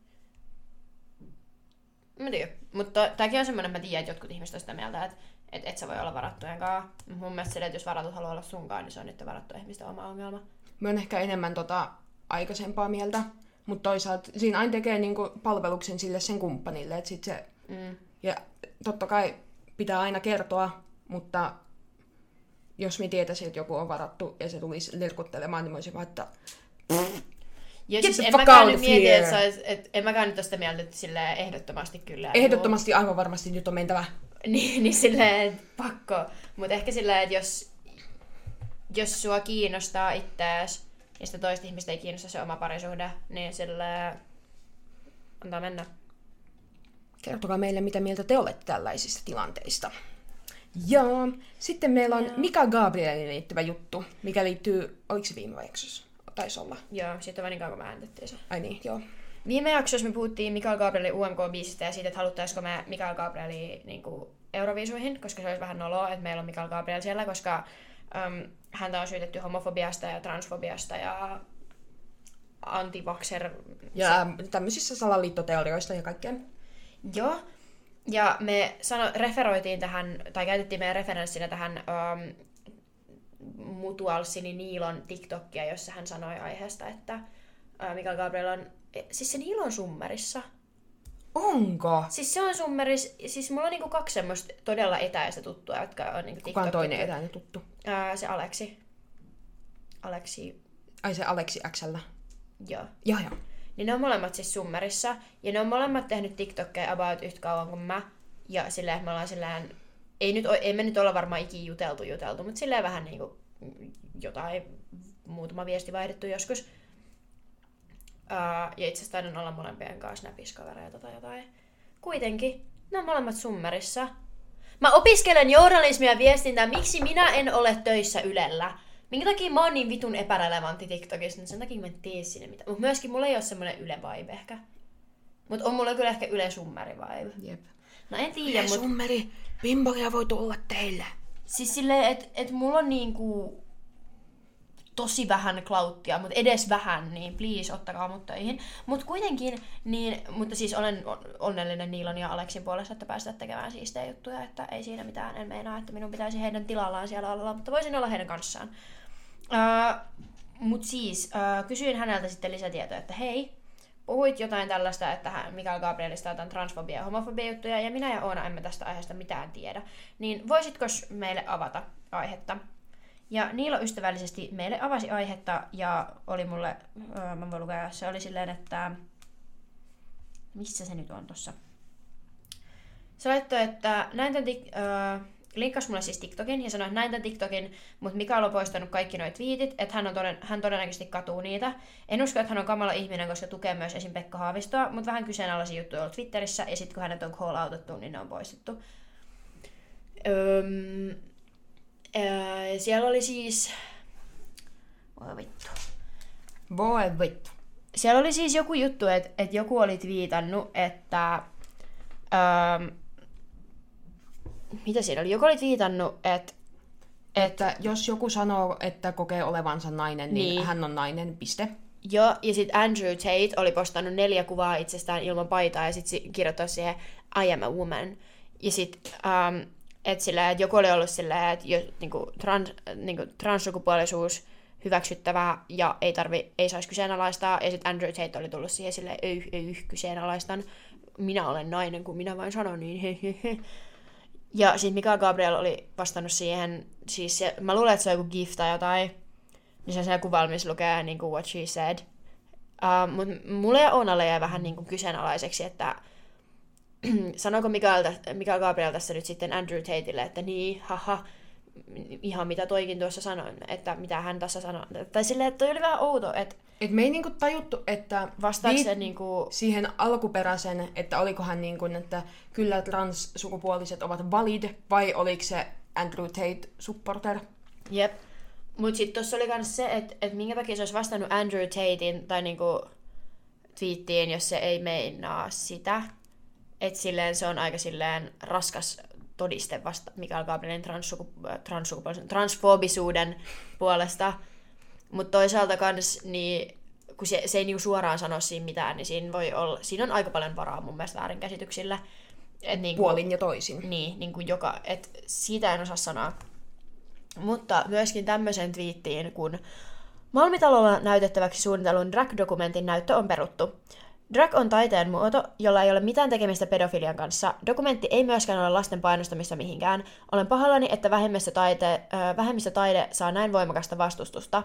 Mä tiedän. Mutta tämäkin on semmoinen, että mä tiedän, että jotkut ihmiset on sitä mieltä, että et, et sä voi olla varattujen kanssa. Mun mielestä se, että jos varatut haluaa olla sunkaan, niin se on niiden varattujen ihmisten oma ongelma. Mä oon ehkä enemmän tota aikaisempaa mieltä, mutta toisaalta siinä aina tekee niinku palveluksen sille sen kumppanille, että sit se... Mm. Ja totta kai pitää aina kertoa, mutta jos me tietäisin, että joku on varattu ja se tulisi lirkuttelemaan, niin mä olisin vaan, että Ja Get siis en mäkään nyt mieti, että sais, et, en mäkään nyt ole sitä mieltä, että silleen ehdottomasti kyllä. ehdottomasti aivan varmasti nyt on mentävä. niin, niin silleen, pakko. Mutta ehkä silleen, että jos, jos sua kiinnostaa itseäsi ja sitä toista ihmistä ei kiinnosta se oma parisuhde, niin silleen antaa mennä. Kertokaa meille, mitä mieltä te olette tällaisista tilanteista. Ja sitten meillä on Mika Gabrielin liittyvä juttu, mikä liittyy, oliko se viime jaksossa? Taisi olla. Joo, sitten vaan niin kauan kun me äänitettiin se. Ai niin, joo. Viime jaksossa me puhuttiin Mikael Gabrielin UMK-biisistä ja siitä, että haluttaisiko me Mikael Gabrieli niin Euroviisuihin, koska se olisi vähän noloa, että meillä on Mikael Gabriel siellä, koska äm, häntä on syytetty homofobiasta ja transfobiasta ja antivakser... Ja tämmöisissä salaliittoteorioista ja kaikkea. Joo. Ja me sano, referoitiin tähän, tai käytettiin meidän referenssinä tähän um, Mutualsini Niilon TikTokia, jossa hän sanoi aiheesta, että Mikael Gabriel on... e, Siis se Niilo on summerissa. Onko? Siis se on summeris, siis mulla on niinku kaksi semmoista todella etäistä tuttua, jotka on niinku Kuka on toinen etäinen tuttu? Ää, se Aleksi. Aleksi, Ai se Aleksi XL. joo. Joo, joo. Niin ne on molemmat siis summerissa. Ja ne on molemmat tehnyt TikTokkeja about yhtä kauan kuin mä. Ja silleen, että me ollaan silleen... Ei, nyt, ei me nyt olla varmaan ikin juteltu juteltu, mutta silleen vähän niinku jotain, muutama viesti vaihdettu joskus. Ää, ja itse asiassa taidan olla molempien kanssa näpiskavereita tai jotain. Kuitenkin, ne on molemmat summerissa. Mä opiskelen journalismia ja viestintää, miksi minä en ole töissä Ylellä? Minkä takia mä oon niin vitun epärelevantti TikTokissa, niin sen takia mä en tee sinne mitään. Mutta myöskin mulla ei ole semmonen Yle vibe ehkä. Mutta on mulla kyllä ehkä Yle Summeri vibe. Jep. No en tiedä, mutta summeri, bimboria voi tulla teille. Siis silleen, että et mulla on niinku tosi vähän klauttia, mutta edes vähän, niin please ottakaa mut töihin. Mutta kuitenkin, niin, mutta siis olen on- onnellinen Niilon ja Aleksin puolesta, että päästä tekemään siistejä juttuja, että ei siinä mitään, en meinaa, että minun pitäisi heidän tilallaan siellä olla, mutta voisin olla heidän kanssaan. Uh, mutta siis, uh, kysyin häneltä sitten lisätietoja, että hei, puhuit jotain tällaista, että Mikael Gabrielista on transfobia ja homofobia juttuja, ja minä ja Oona emme tästä aiheesta mitään tiedä. Niin voisitko meille avata aihetta? Ja Niilo ystävällisesti meille avasi aihetta ja oli mulle, öö, mä voin lukea, se oli silleen, että missä se nyt on tossa? Se laittoi, että näin tämän öö, linkkasi mulle siis TikTokin ja sanoi, että näin tämän TikTokin, mutta Mikael on poistanut kaikki noit viitit, että hän, on toden, hän todennäköisesti katuu niitä. En usko, että hän on kamala ihminen, koska tukee myös esim. Pekka Haavistoa, mutta vähän kyseenalaisia juttuja on ollut Twitterissä ja sitten kun hänet on call outettu, niin ne on poistettu. Öm, öö, siellä oli siis... Voi vittu. Voi vittu. Siellä oli siis joku juttu, että, että joku oli twiitannut, että... Öö, mitä siinä oli? Joku oli twiitannut, että... Että jos joku sanoo, että kokee olevansa nainen, niin, Niin. hän on nainen, piste. Joo, ja sitten Andrew Tate oli postannut neljä kuvaa itsestään ilman paitaa ja sitten kirjoittaa siihen I am a woman. Ja sitten, um, että sillä, että joku oli ollut silleen, että jo, niinku, trans, niinku, transsukupuolisuus hyväksyttävää ja ei, tarvi, ei saisi kyseenalaistaa. Ja sitten Andrew Tate oli tullut siihen silleen, ei, ei kyseenalaistan. Minä olen nainen, kun minä vain sanon niin. He, he, he. Ja sitten Mika Gabriel oli vastannut siihen, siis se, mä luulen, että se on joku gif tai jotain, niin se on se kuva, missä lukee niin kuin what she said. Uh, Mutta mulle ja Oonalle jäi vähän niin kuin kyseenalaiseksi, että sanoiko Mikael, Mikael Gabriel tässä nyt sitten Andrew Tateille, että niin, haha, ihan mitä toikin tuossa sanoin, että mitä hän tässä sanoi. Tai silleen, että toi oli vähän outo, että Et me ei niinku tajuttu, että vastaako se niinku... siihen alkuperäisen, että olikohan niin kuin, että kyllä transsukupuoliset ovat valid, vai oliko se Andrew Tate supporter? Jep. Mut sit tossa oli kans se, että et minkä takia se olisi vastannut Andrew Tatein tai niinku twiittiin, jos se ei meinaa sitä. Että silleen se on aika silleen raskas todiste vasta Mikael Gabrielin transsuku- äh, transsukupuolisen transfoobisuuden puolesta. Mutta toisaalta kans, niin kun se, se ei niinku suoraan sano siinä mitään, niin siinä, voi olla, siinä on aika paljon varaa mun mielestä väärinkäsityksillä. Et niinku, Puolin ja toisin. Niin, niin kuin joka, et siitä en osaa sanoa. Mutta myöskin tämmöisen twiittiin, kun Malmitalolla näytettäväksi suunnitellun drag-dokumentin näyttö on peruttu. Drag on taiteen muoto, jolla ei ole mitään tekemistä pedofilian kanssa. Dokumentti ei myöskään ole lasten painostamista mihinkään. Olen pahoillani, että vähemmistötaide, äh, vähemmistötaide saa näin voimakasta vastustusta.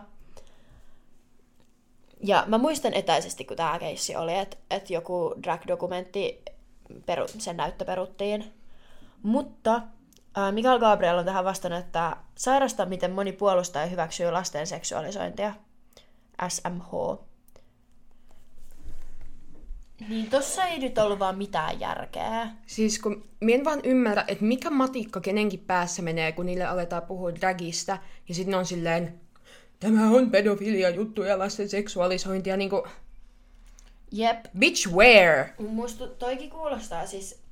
Ja mä muistan etäisesti, kun tämä keissi oli, että et joku drag-dokumentti, peru, sen näyttö peruttiin. Mutta äh, Mikael Gabriel on tähän vastannut, että sairasta, miten moni puolustaa ja hyväksyy lasten seksuaalisointia. SMH. Niin tossa ei nyt ollut vaan mitään järkeä. Siis kun mä en vaan ymmärrä, että mikä matikka kenenkin päässä menee, kun niille aletaan puhua dragista, ja sitten on silleen, tämä on pedofilia juttu ja lasten seksuaalisointia, niin kuin, Jep. bitch where? Musta toikin kuulostaa siis...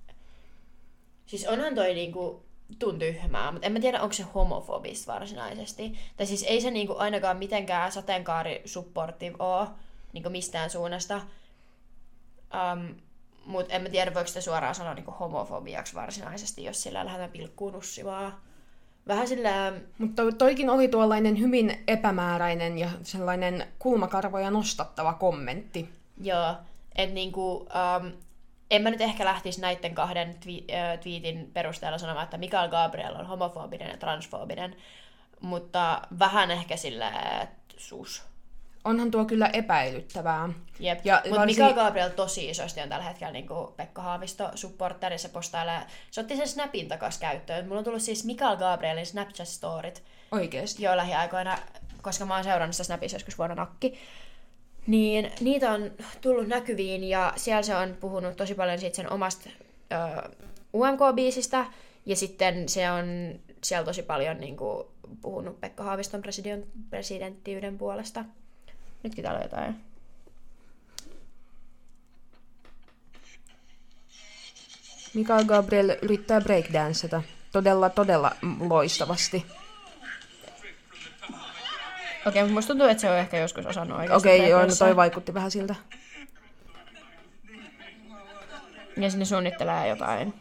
Siis onhan toi niinku tun tyhmää, mutta en mä tiedä, onko se homofobista varsinaisesti. Tai siis ei se niinku ainakaan mitenkään sateenkaari supportive oo niinku mistään suunnasta. Um, mutta en mä tiedä, voiko sitä suoraan sanoa niinku homofobiaksi varsinaisesti, jos sillä lähdetään pilkkuun nussimaan. Vähän sillä... Mutta toikin oli tuollainen hyvin epämääräinen ja sellainen kulmakarvoja nostattava kommentti. Joo, että niinku, um, en mä nyt ehkä lähtisi näiden kahden twi- äh, tweetin perusteella sanomaan, että Mikael Gabriel on homofobinen ja transfoobinen, mutta vähän ehkä sillä, että sus. Onhan tuo kyllä epäilyttävää. Jep. Ja Mutta varsin- Mikael Gabriel tosi isosti on tällä hetkellä niin Pekka Haavisto supporteri, se postailee, se otti sen Snapin takas käyttöön. Mulla on tullut siis Mikael Gabrielin Snapchat-storit, Oikeesti. jo lähiaikoina, koska mä oon seurannut sitä Snapissa joskus vuonna nakki. Niin niitä on tullut näkyviin ja siellä se on puhunut tosi paljon siitä sen omasta ö, UMK-biisistä ja sitten se on siellä tosi paljon niin kuin, puhunut Pekka Haaviston president, presidenttiyden puolesta. Nytkin täällä on jotain. Mikael Gabriel yrittää breakdanceta. Todella, todella loistavasti. Okei, mutta musta tuntuu, että se on ehkä joskus osannut oikeasti. Okei, okay, joo, no toi vaikutti vähän siltä. Ja sinne suunnittelee jotain.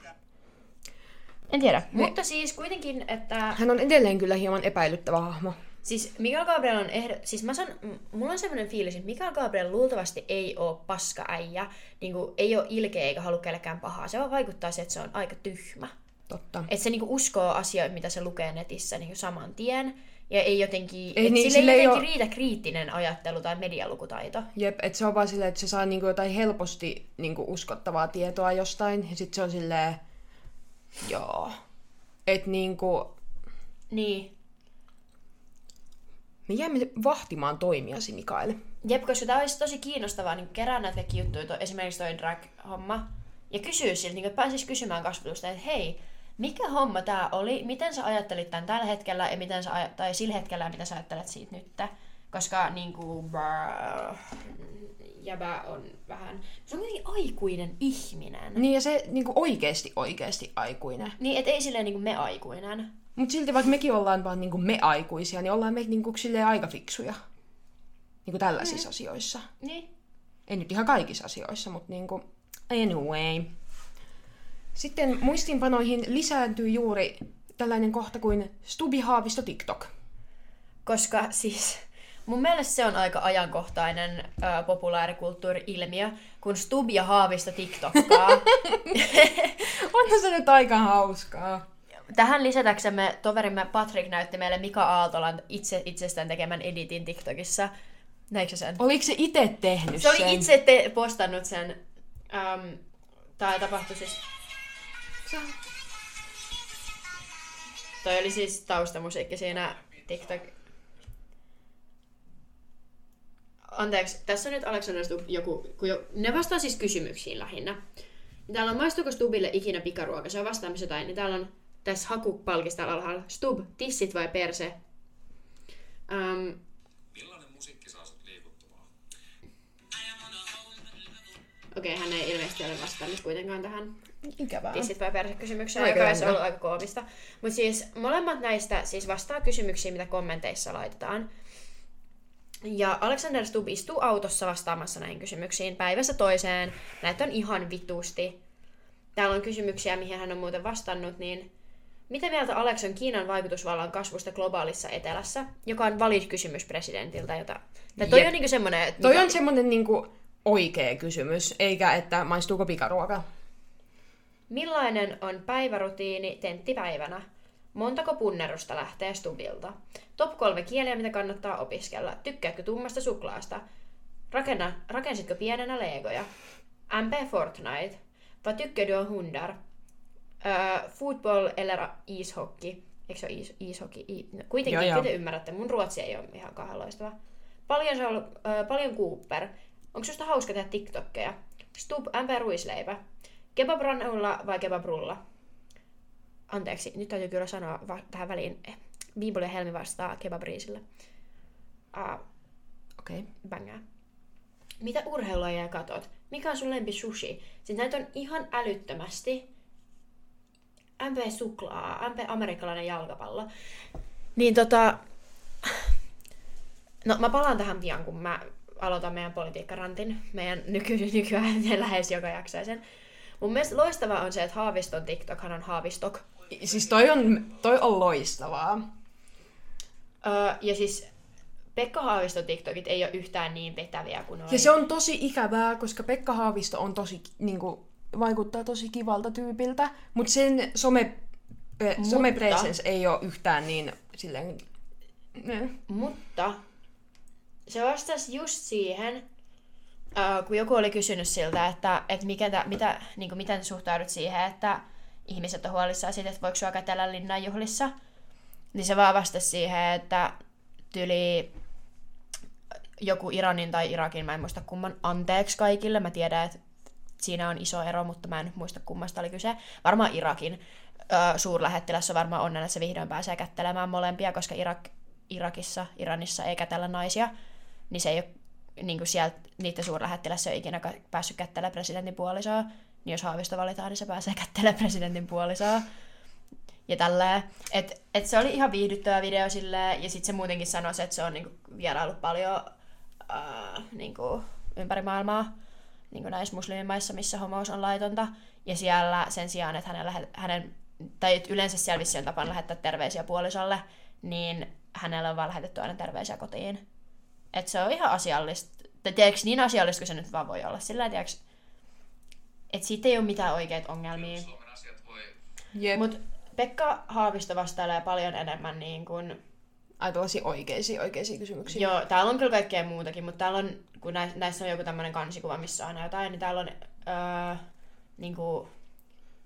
En tiedä. Mutta siis kuitenkin, että... Hän on edelleen kyllä hieman epäilyttävä hahmo. Siis Mikael Gabriel on ehdo... Siis mä sanon, m- mulla on semmoinen fiilis, että Mikael Gabriel luultavasti ei oo paska äijä. Niin kuin, ei oo ilkeä eikä halua kellekään pahaa. Se vaan vaikuttaa se, että se on aika tyhmä. Totta. Että se niinku uskoo asioita, mitä se lukee netissä niinku saman tien. Ja ei jotenkin, Ei niin, sille sille ei jotenkin oo- riitä kriittinen ajattelu tai medialukutaito. Jep, että se on vaan silleen, että se saa niinku jotain helposti niinku uskottavaa tietoa jostain, ja sitten se on silleen, joo. Että niinku, Niin. Me jäämme vahtimaan toimiasi, Mikael. Jep, koska tämä olisi tosi kiinnostavaa niin kerää näitä kaikki juttuja, to, esimerkiksi toi drag-homma, ja kysyä siltä, niin että pääsisi kysymään kasvatusta, että hei, mikä homma tämä oli, miten sä ajattelit tämän tällä hetkellä, ja miten sä, aj- tai sillä hetkellä, ja mitä sä ajattelet siitä nyt. Koska niin kuin, brr, jäbä on vähän, se on kuitenkin aikuinen ihminen. Niin ja se niinku oikeesti oikeesti aikuinen. Niin, et ei silleen niin kuin me aikuinen. Mutta silti vaikka mekin ollaan vaan niinku me aikuisia, niin ollaan me niinku silleen aika fiksuja. Niinku tällaisissa asioissa. Niin. Ei nyt ihan kaikissa asioissa, mutta niinku anyway. Sitten muistiinpanoihin lisääntyy juuri tällainen kohta kuin Stubi Haavisto TikTok. Koska siis mun mielestä se on aika ajankohtainen ö, populaarikulttuuri-ilmiö, kun Stub ja Haavisto TikTokkaa. Onhan se nyt aika hauskaa. Tähän lisätäksemme toverimme Patrick näytti meille Mika Aaltolan itse itsestään tekemän editin TikTokissa. Näikö sen? Oliko se itse tehnyt Se oli sen? itse te- postannut sen. Um, Tämä tapahtui siis... Toi oli siis taustamusiikki siinä TikTok... Anteeksi, tässä on nyt Alexander Stubb joku... Kun jo, ne vastaa siis kysymyksiin lähinnä. Täällä on maistuuko Stubille ikinä pikaruoka? Se on vastaamassa jotain. Niin täällä on tässä hakupalkissa täällä alhaalla. Stub, tissit vai perse? Um, Millainen musiikki saa sut liikuttumaan? Okei, hän ei ilmeisesti ole vastannut kuitenkaan tähän. Ikävää. tissit vai persekysymykseen, Aika joka olisi ollut aika koomista. Mutta siis molemmat näistä siis vastaa kysymyksiin, mitä kommenteissa laitetaan. Ja Alexander Stubb istuu autossa vastaamassa näihin kysymyksiin päivästä toiseen. Näitä on ihan vitusti. Täällä on kysymyksiä, mihin hän on muuten vastannut, niin mitä mieltä Alex on Kiinan vaikutusvallan kasvusta globaalissa etelässä, joka on valid kysymys presidentiltä, jota... Tai toi Jep. on niinku semmonen, että Toi on semmonen niinku oikea kysymys, eikä että maistuuko pikaruoka. Millainen on päivärutiini tenttipäivänä? Montako punnerusta lähtee Stubilta? Top kolme kieliä, mitä kannattaa opiskella. Tykkäätkö tummasta suklaasta? Rakenna, rakensitko pienenä legoja? MP Fortnite. Vad tycker du om hundar? Uh, football eller ishockey? Eikö se ole is, ishockey? I, no, kuitenkin, Joo, joo. te ymmärrätte. Mun ruotsi ei ole ihan kauhean loistava. Paljon, se on, ollut- paljon Cooper. Onko susta hauska tehdä TikTokkeja? Stub, MP Ruisleipä. Kebabrannulla vai kebabrulla? Anteeksi, nyt täytyy kyllä sanoa va- tähän väliin. Eh, Biiboli ja Helmi vastaa kebabriisille. Uh, Okei. Okay. bängää. Mitä urheilulajia katot? Mikä on sun lempi sushi? Siis näitä on ihan älyttömästi. MP suklaa, MP amerikkalainen jalkapallo. Niin tota... No mä palaan tähän pian, kun mä aloitan meidän politiikkarantin. Meidän nyky- nykyään lähes joka jaksoisen. Mun mielestä loistavaa on se, että Haaviston TikTokhan on Haavistok. Siis toi on, toi on loistavaa. Öö, ja siis Pekka Haaviston TikTokit ei ole yhtään niin vetäviä kuin Ja se on tosi ikävää, koska Pekka Haavisto on tosi, niinku, vaikuttaa tosi kivalta tyypiltä, mutta sen some, mutta... somepresence ei ole yhtään niin silleen... Ne. Mutta se vastasi just siihen, äh, kun joku oli kysynyt siltä, että, että mikä tä, mitä, niin kuin, miten suhtaudut siihen, että ihmiset on huolissaan siitä, että voiko sua kätellä linnanjuhlissa. Niin se vaan vastasi siihen, että tyli joku Iranin tai Irakin, mä en muista kumman, anteeksi kaikille. Mä tiedän, että siinä on iso ero, mutta mä en muista kummasta oli kyse. Varmaan Irakin ö, suurlähettiläs on varmaan onnen, että se vihdoin pääsee kättelemään molempia, koska Irak, Irakissa, Iranissa ei kätellä naisia, niin se ei ole niin kuin sieltä, niiden suurlähettiläs ei ole ikinä päässyt kättelemään presidentin puolisoa, niin jos Haavisto valitaan, niin se pääsee kättelemään presidentin puolisoa. Ja tälleen. Et, et se oli ihan viihdyttävä video silleen, ja sitten se muutenkin sanoi, että se on niinku vierailut paljon äh, niinku, ympäri maailmaa niin näissä muslimimaissa, missä homous on laitonta. Ja siellä sen sijaan, että hänen, lähe- hänen tai et yleensä siellä vissi on tapana lähettää terveisiä puolisolle, niin hänellä on vaan lähetetty aina terveisiä kotiin. Et se on ihan asiallista. Tai tiedätkö, niin asiallista kuin se nyt vaan voi olla. Sillä tiedätkö, että siitä ei ole mitään oikeita ongelmia. Suomen asiat voi... Jep. Mut... Mutta Pekka Haavisto vastailee paljon enemmän niin kuin Ai tällaisia oikeisia, oikeisia kysymyksiä. Joo, täällä on kyllä kaikkea muutakin, mutta täällä on, kun näissä, on joku tämmöinen kansikuva, missä on jotain, niin täällä on, öö, niinku,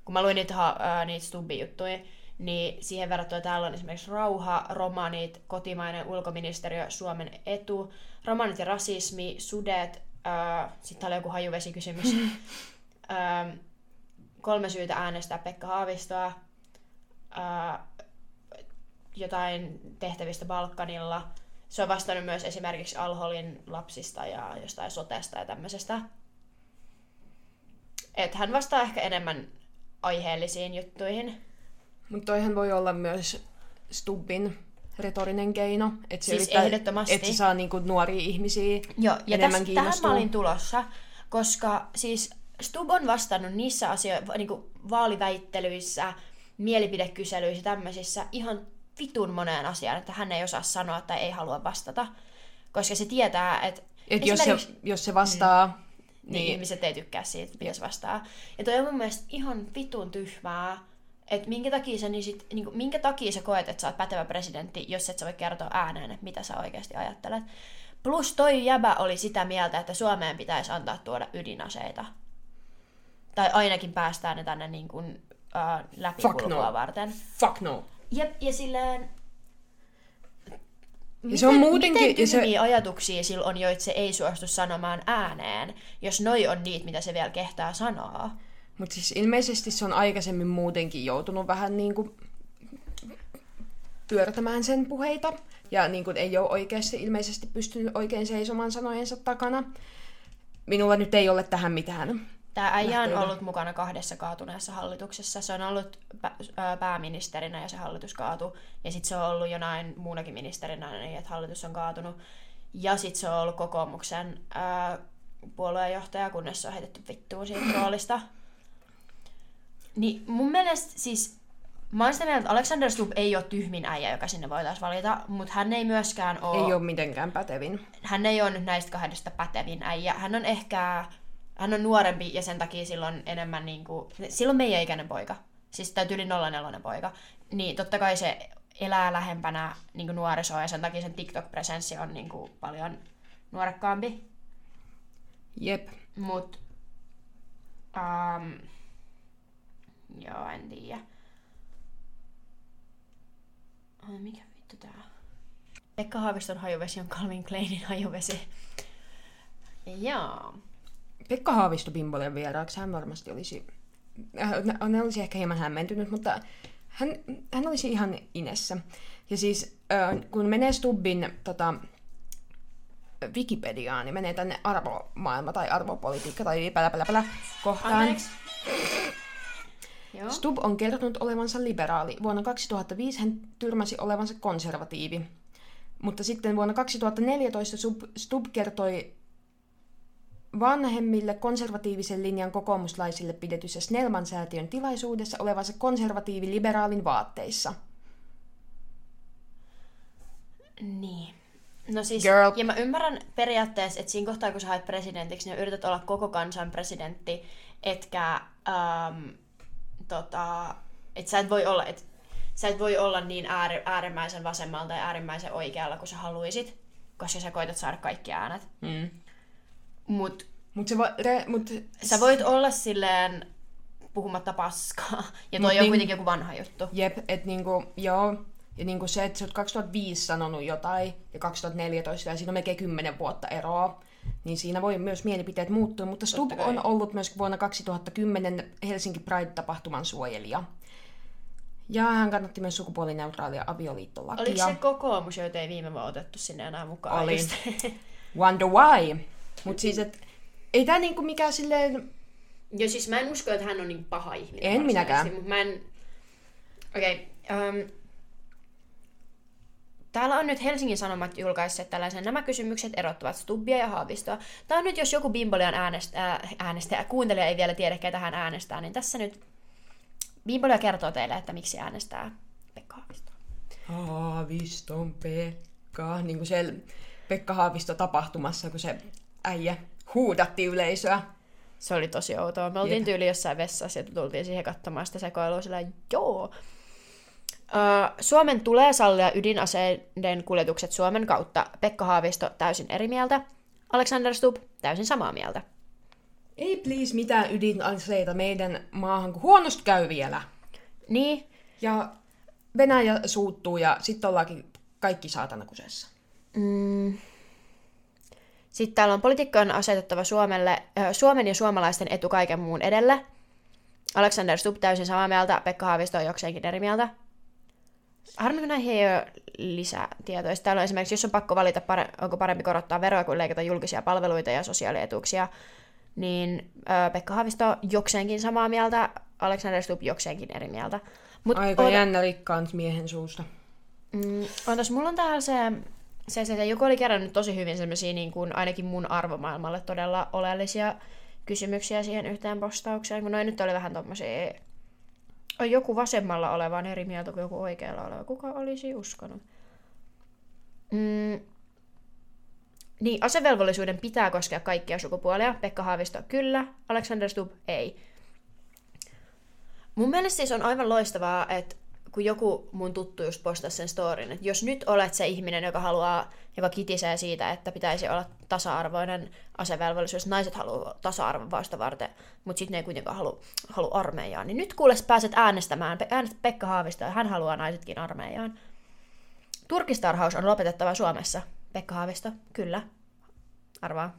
kun mä luin niitä, öö, niitä Stubbi-juttuja, niin siihen verrattuna täällä on esimerkiksi rauha, romanit, kotimainen ulkoministeriö, Suomen etu, romanit ja rasismi, sudet, öö, sitten täällä on joku hajuvesikysymys, öö, kolme syytä äänestää Pekka Haavistoa, öö, jotain tehtävistä Balkanilla. Se on vastannut myös esimerkiksi Alholin lapsista ja jostain sotesta ja tämmöisestä. Et hän vastaa ehkä enemmän aiheellisiin juttuihin. Mutta toihan voi olla myös Stubbin retorinen keino. Että se, Siis yrittää, ehdottomasti. että se saa niinku nuoria ihmisiä Joo, ja enemmän täs, tähän mä olin tulossa, koska siis Stubb on vastannut niissä asioissa, niin vaaliväittelyissä, mielipidekyselyissä tämmöisissä ihan vitun moneen asiaan, että hän ei osaa sanoa tai ei halua vastata. Koska se tietää, että Et jos, se, jos se vastaa, niin, niin, ihmiset ei tykkää siitä, mitä se vastaa. Ja toi on mun mielestä ihan vitun tyhmää, että minkä takia sä, niin sit, niin kuin, minkä takia sä koet, että sä oot pätevä presidentti, jos et sä voi kertoa ääneen, että mitä sä oikeasti ajattelet. Plus toi jäbä oli sitä mieltä, että Suomeen pitäisi antaa tuoda ydinaseita. Tai ainakin päästää ne tänne niin kuin, äh, läpikulkua no. varten. fuck no. Jep, ja silleen... Ja se on muutenkin- Miten se- ajatuksia sillä on, joita se ei suostu sanomaan ääneen, jos noi on niitä, mitä se vielä kehtaa sanoa? Mutta siis ilmeisesti se on aikaisemmin muutenkin joutunut vähän niinku pyörtämään sen puheita. Ja niinku ei ole oikeasti ilmeisesti pystynyt oikein seisomaan sanojensa takana. Minulla nyt ei ole tähän mitään Tämä äijä on ollut mukana kahdessa kaatuneessa hallituksessa. Se on ollut pä- pääministerinä ja se hallitus kaatui. Ja sitten se on ollut jonain muunakin ministerinä, niin että hallitus on kaatunut. Ja sitten se on ollut kokoomuksen ää, puolueenjohtaja, kunnes se on heitetty vittuun siitä roolista. Niin mun mielestä siis... Mä oon sitä mieltä, että Alexander Stubb ei ole tyhmin äijä, joka sinne voitaisiin valita, mutta hän ei myöskään ole Ei ole mitenkään pätevin. hän ei ole nyt näistä kahdesta pätevin äijä. Hän on ehkä, hän on nuorempi ja sen takia silloin enemmän niin kuin, silloin meidän ikäinen poika. Siis täytyy yli 04 poika. Niin totta kai se elää lähempänä niin kuin nuorisoa ja sen takia sen TikTok-presenssi on niin kuin, paljon nuorekkaampi. Jep. Mut, um, joo, en tiedä. Ai, mikä vittu tää? Pekka Haaviston hajuvesi on Calvin Kleinin hajuvesi. Joo. Pekka Haavisto Bimbolen vieraaksi, hän varmasti olisi, äh, ne olisi ehkä hieman hämmentynyt, mutta hän, hän olisi ihan inessä. Ja siis äh, kun menee Stubbin tota, Wikipediaan, niin menee tänne arvomaailma tai arvopolitiikka tai pälä kohtaan. Anteeksi. Joo. Stubb on kertonut olevansa liberaali. Vuonna 2005 hän tyrmäsi olevansa konservatiivi. Mutta sitten vuonna 2014 Stubb, Stubb kertoi vanhemmille konservatiivisen linjan kokoomuslaisille pidetyssä Snellman säätiön tilaisuudessa olevansa konservatiivi-liberaalin vaatteissa. Niin. No siis, Girl. ja mä ymmärrän periaatteessa, että siinä kohtaa, kun sä haet presidentiksi, niin yrität olla koko kansan presidentti, etkä, ähm, tota, että sä et voi olla, et, sä et voi olla niin ääri, äärimmäisen vasemmalta ja äärimmäisen oikealla kuin sä haluisit, koska sä koitat saada kaikki äänet. Mm. Mut Mutta se voi, re, mut, sä voit olla silleen puhumatta paskaa, ja toi Mut on niin- kuitenkin joku vanha juttu. Jep, että niinku, joo. Ja niinku se, että sä oot 2005 sanonut jotain ja 2014 ja siinä on melkein 10 vuotta eroa, niin siinä voi myös mielipiteet muuttua. Mutta Stubb kai. on ollut myös vuonna 2010 Helsinki Pride-tapahtuman suojelija. Ja hän kannatti myös sukupuolineutraalia avioliittolakia. Oliko se kokoomus, joita ei viime vuonna otettu sinne enää mukaan? Oli. Just. Wonder why. Mutta siis, että ei tää niinku mikään silleen... Joo, siis mä en usko, että hän on niin paha ihminen. En minäkään. Mutta mä en... Okei. Okay, um... Täällä on nyt Helsingin Sanomat julkaisseet tällaisen nämä kysymykset erottavat Stubbia ja Haavistoa. Tämä on nyt, jos joku Bimbolian äänestä, äänestäjä, kuuntelija ei vielä tiedä, ketä hän äänestää, niin tässä nyt Bimbolia kertoo teille, että miksi äänestää Pekka Haavistoa. Haaviston Pekka. Niin kuin siellä Pekka Haavisto tapahtumassa, kun se äijä huudatti yleisöä. Se oli tosi outoa. Me oltiin Jep. tyyli jossain vessassa ja tultiin siihen katsomaan sitä sekoilua sillä joo. Ö, Suomen tulee sallia ydinaseiden kuljetukset Suomen kautta. Pekka Haavisto täysin eri mieltä. Alexander Stubb täysin samaa mieltä. Ei please mitään ydinaseita meidän maahan, kun huonosti käy vielä. Niin, Ja Venäjä suuttuu ja sitten ollaankin kaikki saatana kusessa. mm, sitten täällä on poliitikkojen asetettava Suomelle, Suomen ja suomalaisten etu kaiken muun edelle. Alexander Stubb täysin samaa mieltä, Pekka Haavisto on jokseenkin eri mieltä. Harmi, kun näihin ei ole lisätietoja. Täällä on esimerkiksi, jos on pakko valita, onko parempi korottaa veroa kuin leikata julkisia palveluita ja sosiaalietuuksia, niin Pekka Haavisto jokseenkin samaa mieltä, Alexander Stubb jokseenkin eri mieltä. Mut Aika oota- jännä rikkaan miehen suusta. Mm, ootas, mulla on täällä se, se, se, se joku oli kerännyt tosi hyvin semmoisia niin kuin ainakin mun arvomaailmalle todella oleellisia kysymyksiä siihen yhteen postaukseen, kun noin nyt oli vähän tommosia, on joku vasemmalla oleva eri mieltä kuin joku oikealla oleva. Kuka olisi uskonut? Mm. Niin, asevelvollisuuden pitää koskea kaikkia sukupuolia. Pekka Haavisto, kyllä. Alexander Stubb, ei. Mun mielestä siis on aivan loistavaa, että kun joku mun tuttu just postasi sen storin, että jos nyt olet se ihminen, joka haluaa, joka kitisee siitä, että pitäisi olla tasa-arvoinen asevelvollisuus, naiset haluaa tasa-arvon vasta varten, mutta sitten ne ei kuitenkaan halua, halua armeijaan, niin nyt kuules pääset äänestämään, äänestät Pekka Haavisto ja hän haluaa naisetkin armeijaan. Turkistarhaus on lopetettava Suomessa. Pekka Haavisto, kyllä. Arvaa.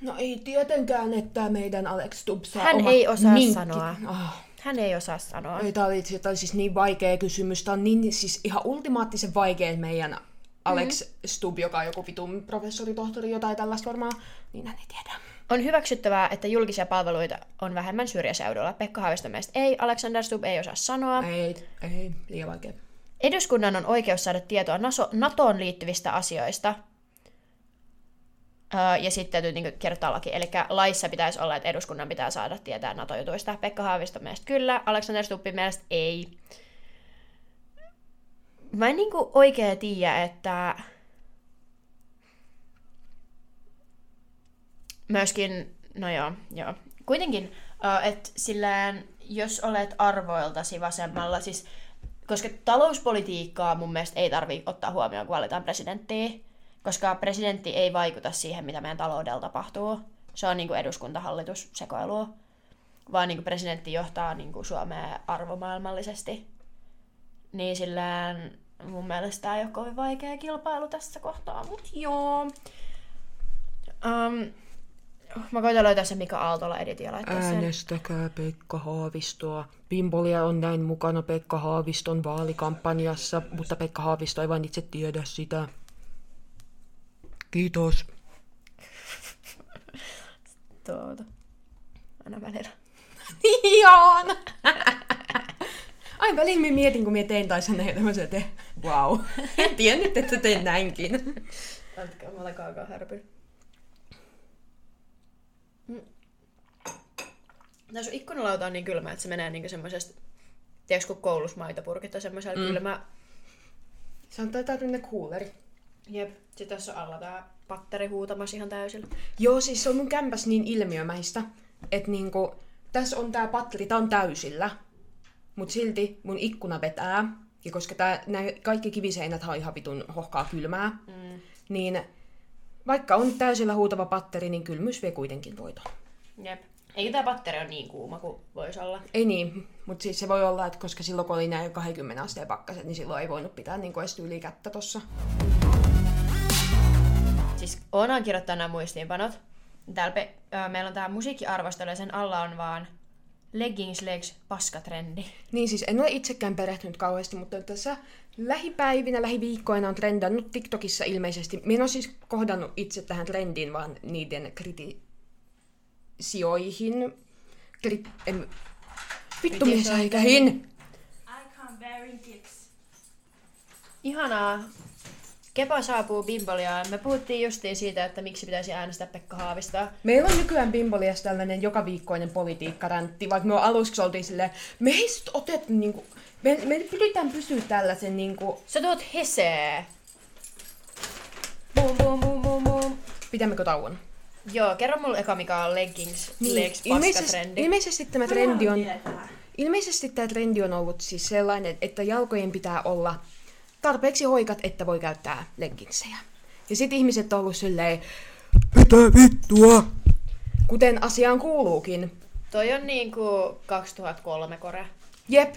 No ei tietenkään, että meidän Alex Stubb saa Hän ei osaa minkit. sanoa. Ah, Hän ei osaa sanoa. ei, tää oli, tää oli siis niin vaikea kysymys. Tämä on niin, siis ihan ultimaattisen vaikea meidän Alex Mhm. Stubb, joka on joku vitun professori, tohtori, jotain tällaista varmaan, niin hän ei tiedä. On hyväksyttävää, että julkisia palveluita on vähemmän syrjäseudulla. Pekka Haaviston mielestä ei, Alexander Stubb ei osaa sanoa. Ei, ei, liian vaikea. Eduskunnan on oikeus saada tietoa NASO, NATOon liittyvistä asioista. Ja sitten täytyy niinku kirjoittaa laki. Eli laissa pitäisi olla, että eduskunnan pitää saada tietää NATO-jutuista. Pekka Haaviston mielestä kyllä, Alexander Stubbin mielestä ei. Mä en niinku oikein tiedä, että myöskin, no joo, joo. Kuitenkin, että sillään, jos olet arvoiltasi vasemmalla, siis koska talouspolitiikkaa mun mielestä ei tarvi ottaa huomioon, kun valitaan presidenttiä, koska presidentti ei vaikuta siihen, mitä meidän taloudella tapahtuu. Se on niin kuin eduskuntahallitus sekoilua, vaan niin kuin presidentti johtaa niin kuin Suomea arvomaailmallisesti. Niin sillään mun mielestä tämä ei ole kovin vaikea kilpailu tässä kohtaa, mutta joo. Um, Mä koitan löytää sen Mika Aaltola editin ja laittaa sen. Äänestäkää Pekka Haavistoa. Pimpolia on näin mukana Pekka Haaviston vaalikampanjassa, mutta Pekka Haavisto ei vain itse tiedä sitä. Kiitos. Tuota. Aina välillä. Ihan! Ai välillä mä mietin, kun mä tein tai sen tämmöisen, että wow. En tiennyt, että teen näinkin. Antakaa, mä olen kaakaa härpyn. Tää sun ikkunalauta on niin kylmä, että se menee niinku semmoisesta, tiedätkö kun koulussa maitopurkit on semmoisella mm. kylmä. Se on taitaa tämmönen kuuleri. Jep, sit tässä on alla tää patteri huutamassa ihan täysillä. Joo, siis se on mun kämpäs niin ilmiömäistä, että niinku, tässä on tää patteri, tää on täysillä, mut silti mun ikkuna vetää. Ja koska tää, nää kaikki kiviseinät on ihan vitun hohkaa kylmää, mm. niin vaikka on täysillä huutava patteri, niin kylmyys vie kuitenkin voiton. Jep. Eikö tämä patteri ole niin kuuma kuin voisi olla? Ei niin, mutta siis se voi olla, että koska silloin kun oli näin 20 asteen pakkaset, niin silloin ei voinut pitää niin edes yli kättä tossa. Siis Oona on kirjoittanut nämä muistiinpanot. Täällä pe- äh, meillä on tämä musiikkiarvostelu ja sen alla on vaan leggings legs paskatrendi. Niin siis en ole itsekään perehtynyt kauheasti, mutta tässä lähipäivinä, lähiviikkoina on trendannut TikTokissa ilmeisesti. Minä en ole siis kohdannut itse tähän trendiin, vaan niiden kritisioihin. Kri- en... Vittu bearing gifts. Ihanaa. Kepa saapuu Bimboliaan. Me puhuttiin justiin siitä, että miksi pitäisi äänestää Pekka Haavistaa. Meillä on nykyään Bimboliassa tällainen joka viikkoinen politiikkaräntti, vaikka me aluksi oltiin silleen, me ei sit otettu niinku, me, me pyritään pysyä tällaisen niinku, Sä tuot hesee. Boom, boom, boom, boom, boom. pitämmekö tauon? Joo, kerro mulle eka mikä on leggings, niin. legs, ilmeisesti, ilmeisesti tämä trendi on, ilmeisesti tämä trendi on ollut siis sellainen, että jalkojen pitää olla tarpeeksi hoikat, että voi käyttää leggingsejä. Ja sit ihmiset on ollut silleen, mitä vittua? Kuten asiaan kuuluukin. Toi on niinku 2003 kore. Jep,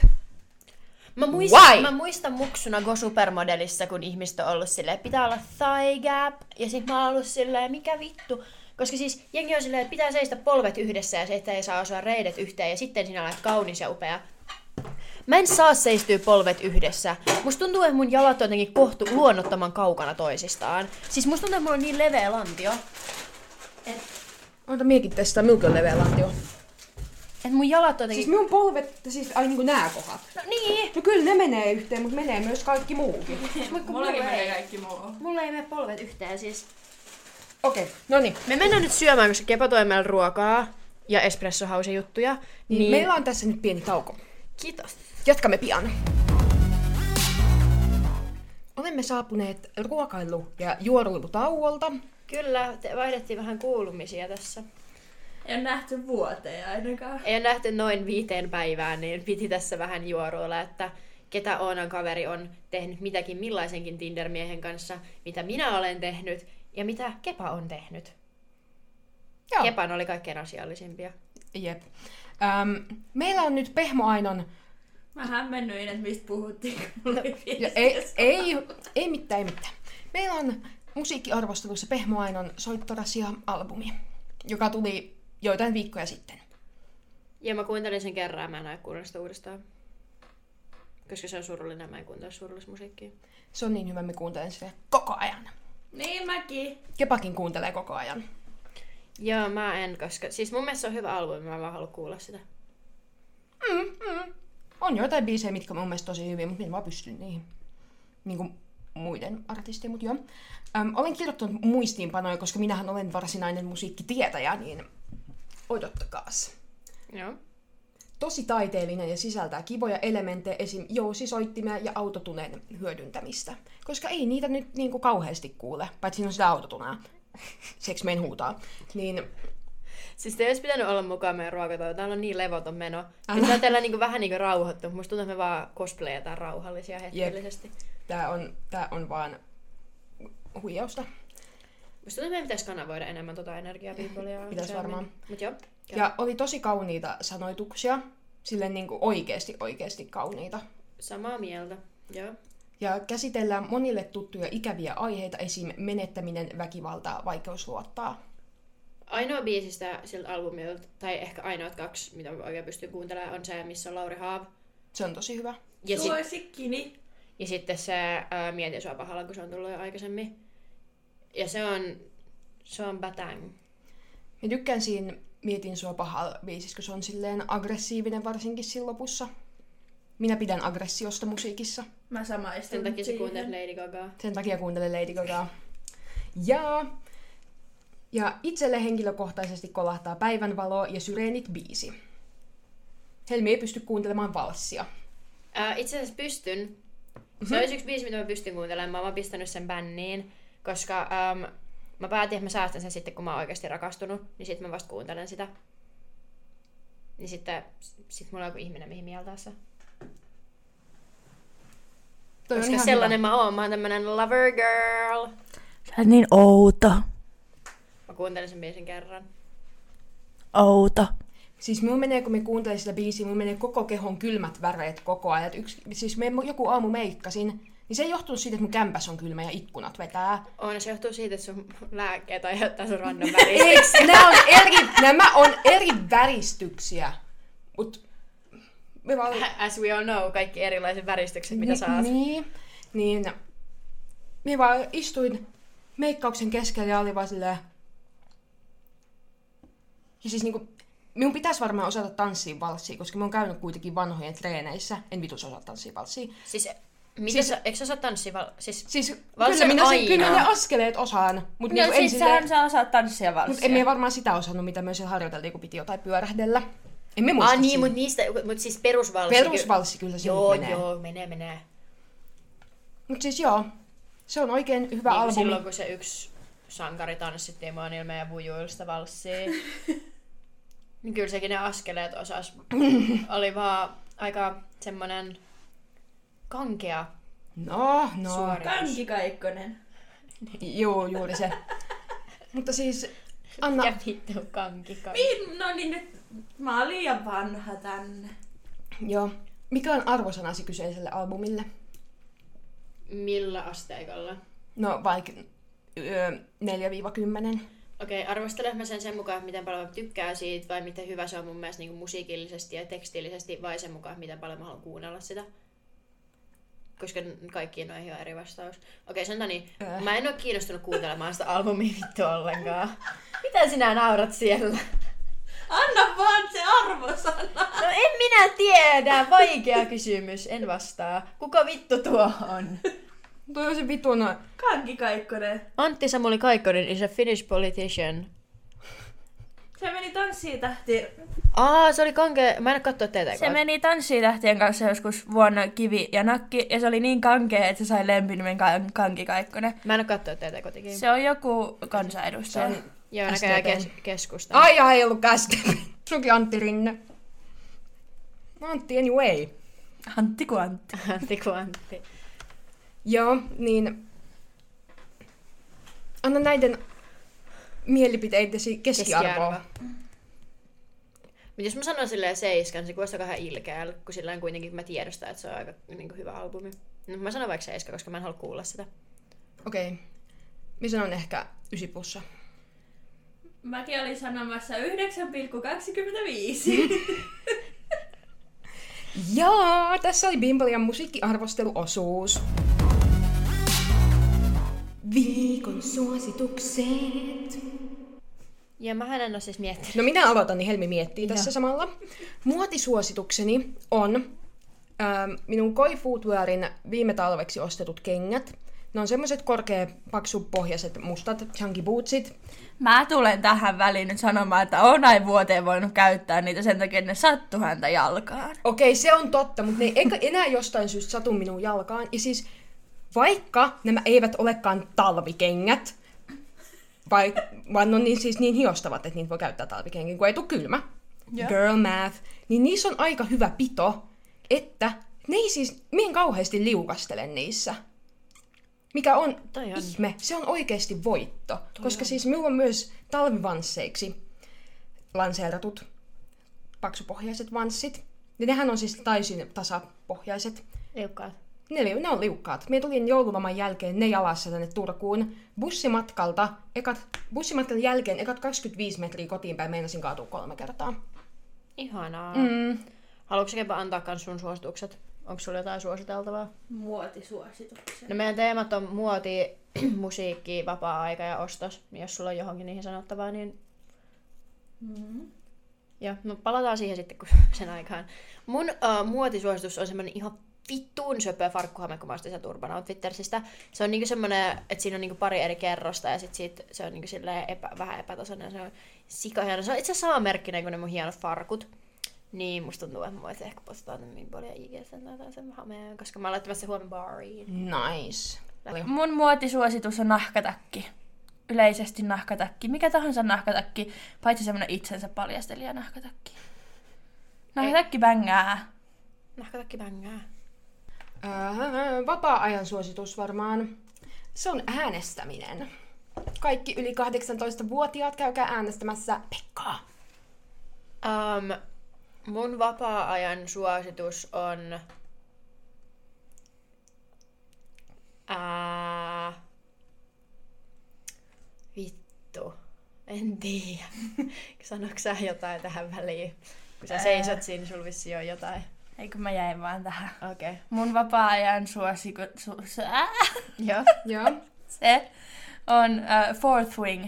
Mä muistan, Why? mä muistan muksuna Go Supermodelissa, kun ihmiset on ollut silleen, pitää olla thigh gap. Ja sit mä oon ollut silleen, mikä vittu. Koska siis jengi on silleen, että pitää seistä polvet yhdessä ja se, että ei saa osua reidet yhteen. Ja sitten sinä olet kaunis ja upea. Mä en saa seistyä polvet yhdessä. Musta tuntuu, että mun jalat on jotenkin kohtu luonnottoman kaukana toisistaan. Siis musta tuntuu, että mulla on niin leveä lantio. ota miekin testaa, milloin on leveä lantio. Että mun jalat on jotenkin... Siis minun polvet, siis ai niinku nää kohdat. No niin! No kyllä ne menee yhteen, mutta menee myös kaikki muukin. Mutta Mullakin menee kaikki muu. Mulla ei mene polvet yhteen siis. Okei, okay, no niin. Me mennään nyt syömään, koska Kepa toi meillä ruokaa ja espresso house juttuja. Niin, Niin, Meillä on tässä nyt pieni tauko. Kiitos. Jatkamme pian. Olemme saapuneet ruokailu- ja juoruilutauolta. Kyllä, te vaihdettiin vähän kuulumisia tässä. Ei ole nähty vuoteen ainakaan. Ei ole nähty noin viiteen päivään, niin piti tässä vähän juoruilla, että ketä Oonan kaveri on tehnyt mitäkin millaisenkin Tinder-miehen kanssa, mitä minä olen tehnyt ja mitä Kepa on tehnyt. Joo. Kepan oli kaikkein asiallisimpia. Jep. Ähm, meillä on nyt Pehmo Ainon... Mä hämmennyin, että mistä puhuttiin, kun oli Ja ei, ei, ei mitään, ei mitään. Meillä on musiikkiarvostelussa Pehmo Ainon Soittorasia-albumi, joka tuli joitain viikkoja sitten. Ja mä kuuntelin sen kerran mä en aio kuunnella sitä uudestaan. Koska se on surullinen, mä en kuuntele surullista musiikkia. Se on niin hyvä, me kuuntelen sitä koko ajan. Niin mäkin. Kepakin kuuntelee koko ajan. Joo, mä en, koska... Siis mun mielestä se on hyvä albumi, mä en vaan halua kuulla sitä. On joitain biisejä, mitkä mun mielestä tosi hyviä, mutta minä vaan pysty niihin. Niin kuin muiden artistien, mutta joo. Öm, olen kirjoittanut muistiinpanoja, koska minähän olen varsinainen musiikkitietäjä, niin odottakaas. Joo. Tosi taiteellinen ja sisältää kivoja elementtejä, esim. jousisoittimia ja autotuneen hyödyntämistä. Koska ei niitä nyt niinku kauheasti kuule, paitsi siinä on sitä autotunea. Seks meidän huutaa. Niin Siis te olisi pitänyt olla mukaan meidän ruokatoilla. Täällä on niin levoton meno. Älä. Älä. Nyt on tällä niin vähän niin rauhoittu. Musta tuntuu, että me vaan cosplayataan rauhallisia hetkellisesti. tää on, tää on vaan huijausta. Musta tuntuu, että meidän pitäisi kanavoida enemmän tota energiapiipolia. Pitäis varmaan. Mut joo. Ja oli tosi kauniita sanoituksia. Silleen niinku oikeesti, oikeesti kauniita. Samaa mieltä. Joo. Ja käsitellään monille tuttuja ikäviä aiheita, esim. menettäminen, väkivaltaa, vaikeus luottaa. Ainoa biisistä siltä albumilta, tai ehkä ainoat kaksi, mitä mä oikein pystyn kuuntelemaan, on se, missä on Lauri Haav. Se on tosi hyvä. Ja, sit, Suosikkini. ja sitten se ää, Mietin sua pahalla, kun se on tullut jo aikaisemmin. Ja se on, se on batang. Mä tykkään siinä Mietin sua pahalla biisissä, kun se on silleen aggressiivinen varsinkin siinä lopussa. Minä pidän aggressiosta musiikissa. Mä samaistun Sen takia se kuuntelee Lady Gagaa. Sen takia kuuntelen Lady Gagaa. Ja, ja itselle henkilökohtaisesti kolahtaa Päivänvalo ja Syreenit biisi. Helmi ei pysty kuuntelemaan valssia. Ää, itse asiassa pystyn. Se olisi yksi biisi, mitä mä pystyn kuuntelemaan. Mä oon pistänyt sen bänniin, koska äm, mä päätin, että mä säästän sen sitten, kun mä oon oikeasti rakastunut. Niin sitten mä vasta kuuntelen sitä. Niin sitten sit mulla on joku ihminen, mihin mieltää se. Toi Koska sellainen hyvä. mä oon. Mä oon tämmönen lover girl. Sä oot niin outo. Mä kuuntelen sen biisin kerran. Outo. Siis mun menee, kun me kuuntelen sitä biisiä, mun menee koko kehon kylmät väreet koko ajan. Et Yksi, siis me joku aamu meikkasin, niin se ei johtunut siitä, että mun kämpäs on kylmä ja ikkunat vetää. On, se johtuu siitä, että sun lääkkeet aiheuttaa sun rannan Ei, väristyksiä. nämä on eri, nämä on eri väristyksiä. Mut me vaan... As we all know, kaikki erilaiset väristykset, mitä saat. Niin, niin minä vaan istuin meikkauksen keskellä ja oli vaan silleen... Ja siis niinku, minun pitäisi varmaan osata tanssia valssia, koska mä oon käynyt kuitenkin vanhojen treeneissä. En vitus osaa tanssia valssia. Siis, mitä Siis- sä, eikö sä osaa tanssia? Val- siis, Siis kyllä on minä, aina. kyllä ne askeleet osaan, mutta No niinku siis silleen... sähän sä osaat tanssia valssia. Mut en me varmaan sitä osannut, mitä myös harjoiteltiin, kun piti jotain pyörähdellä. Emme muista Ah niin, mutta niistä, mut siis perusvalssi. Perusvalssi kyllä se Joo, menee. joo, menee, menee. Mut siis joo, se on oikein hyvä Niin albumi. silloin, kun se yksi sankari tanssittiin Monilla meidän vujuilsta valssia. niin kyllä sekin ne askeleet osas. Oli vaan aika semmonen kankea No, no. suoritus. Kanki Kaikkonen. Joo, juuri se. Mutta siis, Anna, Ja vittu kanki kanki. Niin, no niin nyt. Mä oon liian vanha tänne. joo. Mikä on arvosanasi kyseiselle albumille? Millä asteikolla? No vaikka 4-10. Okei, arvostelen mä sen sen mukaan, miten paljon mä tykkään siitä, vai miten hyvä se on mun mielestä niin musiikillisesti ja tekstiilisesti, vai sen mukaan, miten paljon mä haluan kuunnella sitä. Koska kaikkiin noihin on eri vastaus. Okei, sanotaan niin. Äh. Mä en ole kiinnostunut kuuntelemaan sitä albumia vittu ollenkaan. Mitä sinä naurat siellä? Anna vaan se arvosana. No en minä tiedä. Vaikea kysymys. En vastaa. Kuka vittu tuo on? Toi on se vitun... Kanki Kaikkonen. Antti Samuli Kaikkonen is a Finnish politician. Se meni tanssiin tähtiin. Aa, se oli kanke... Mä en ole katsoa teitä. Se meni tanssitähtien kanssa joskus vuonna Kivi ja Nakki, ja se oli niin kankea, että se sai lempinimen kan- Kanki Kaikkonen. Mä en ole katsoa teitä kotikin. Se on joku kansanedustaja. Se on- Joo, näköjään kes- keskusta. Ai, ai, ei ollut SDP. Suki Antti Rinne. Antti anyway. Antti kuin Antti. Antti kuin Antti. Joo, niin... Anna näiden mielipiteidesi keskiarvoa. Mutta jos mä sanon silleen seiskan, se kuulostaa vähän ilkeällä, kun sillä kuitenkin mä tiedostan, että se on aika niin kuin, hyvä albumi. No, mä sanon vaikka seiska, koska mä en halua kuulla sitä. Okei. Okay. Mä sanon ehkä ysi plussa. Mäkin olin sanomassa 9,25. Ja tässä oli Bimbalian musiikkiarvosteluosuus. Viikon suositukset. Ja mä en ole siis miettinyt. No minä aloitan, niin Helmi miettii tässä Joo. samalla. Muotisuositukseni on ähm, minun Koi Footwearin viime talveksi ostetut kengät. Ne on semmoiset korkea, paksupohjaiset, mustat chunky bootsit. Mä tulen tähän väliin nyt sanomaan, että on näin vuoteen voinut käyttää niitä sen takia, että ne sattu häntä jalkaan. Okei, se on totta, mutta ne ei enää jostain syystä satu minun jalkaan. Ja siis, vaikka nämä eivät olekaan talvikengät, vai, vaan ne on niin, siis niin hiostavat, että niitä voi käyttää talvikengin, kun ei tule kylmä. Joo. Girl math. Niin niissä on aika hyvä pito, että ne ei siis, mihin kauheasti liukastele niissä. Mikä on Toi on. ihme, se on oikeasti voitto. koska siis minulla on myös talvivansseiksi lanseeratut paksupohjaiset vanssit. Ja nehän on siis täysin tasapohjaiset. Liukkaat. Ne, ne on liukkaat. Minä tulin joululoman jälkeen ne jalassa tänne Turkuun. Bussimatkalta, ekat, bussimatkan jälkeen ekat 25 metriä kotiin päin meinasin kaatua kolme kertaa. Ihanaa. Mm. Haluatko Kepa antaa kans sun suositukset? Onko sulla jotain suositeltavaa? Muotisuosituksia. No meidän teemat on muoti, musiikki, vapaa-aika ja ostos. Jos sulla on johonkin niihin sanottavaa, niin... Mm. Joo, no palataan siihen sitten kun sen aikaan. Mun uh, muotisuositus on semmonen ihan vittuun söpö farkkuhame, kun mä ostin sen Turban Outfittersista. Se on niinku semmonen, että siinä on niinku pari eri kerrosta ja sit siitä se on niinku silleen epä, vähän epätasainen ja se on sika hieno. Se on itse asiassa samanmerkkinen kuin ne mun hienot farkut. Niin musta tuntuu, että mä voisin ehkä postata ne niin paljon IGS tai sen hameen, koska mä oon laittamassa huomenna baariin. Nice. Mun muotisuositus on nahkatakki. Yleisesti nahkatakki. Mikä tahansa nahkatakki, paitsi semmonen itsensä paljastelija nahkatakki. Nahkatakki bängää. Nahkatakki bängää. Öö, vapaa-ajan suositus varmaan. Se on äänestäminen. Kaikki yli 18-vuotiaat käykää äänestämässä Pekkaa. Um, mun vapaa-ajan suositus on... Ää... Vittu. En tiedä. Sanoitko sä jotain tähän väliin? Kun sä seisot siinä, sulla vissiin on jotain. Eikö mä jäin vaan tähän. Okei. Okay. Mun vapaa-ajan suosiku... Su, su, Joo. Joo. se on uh, Fourth Wing,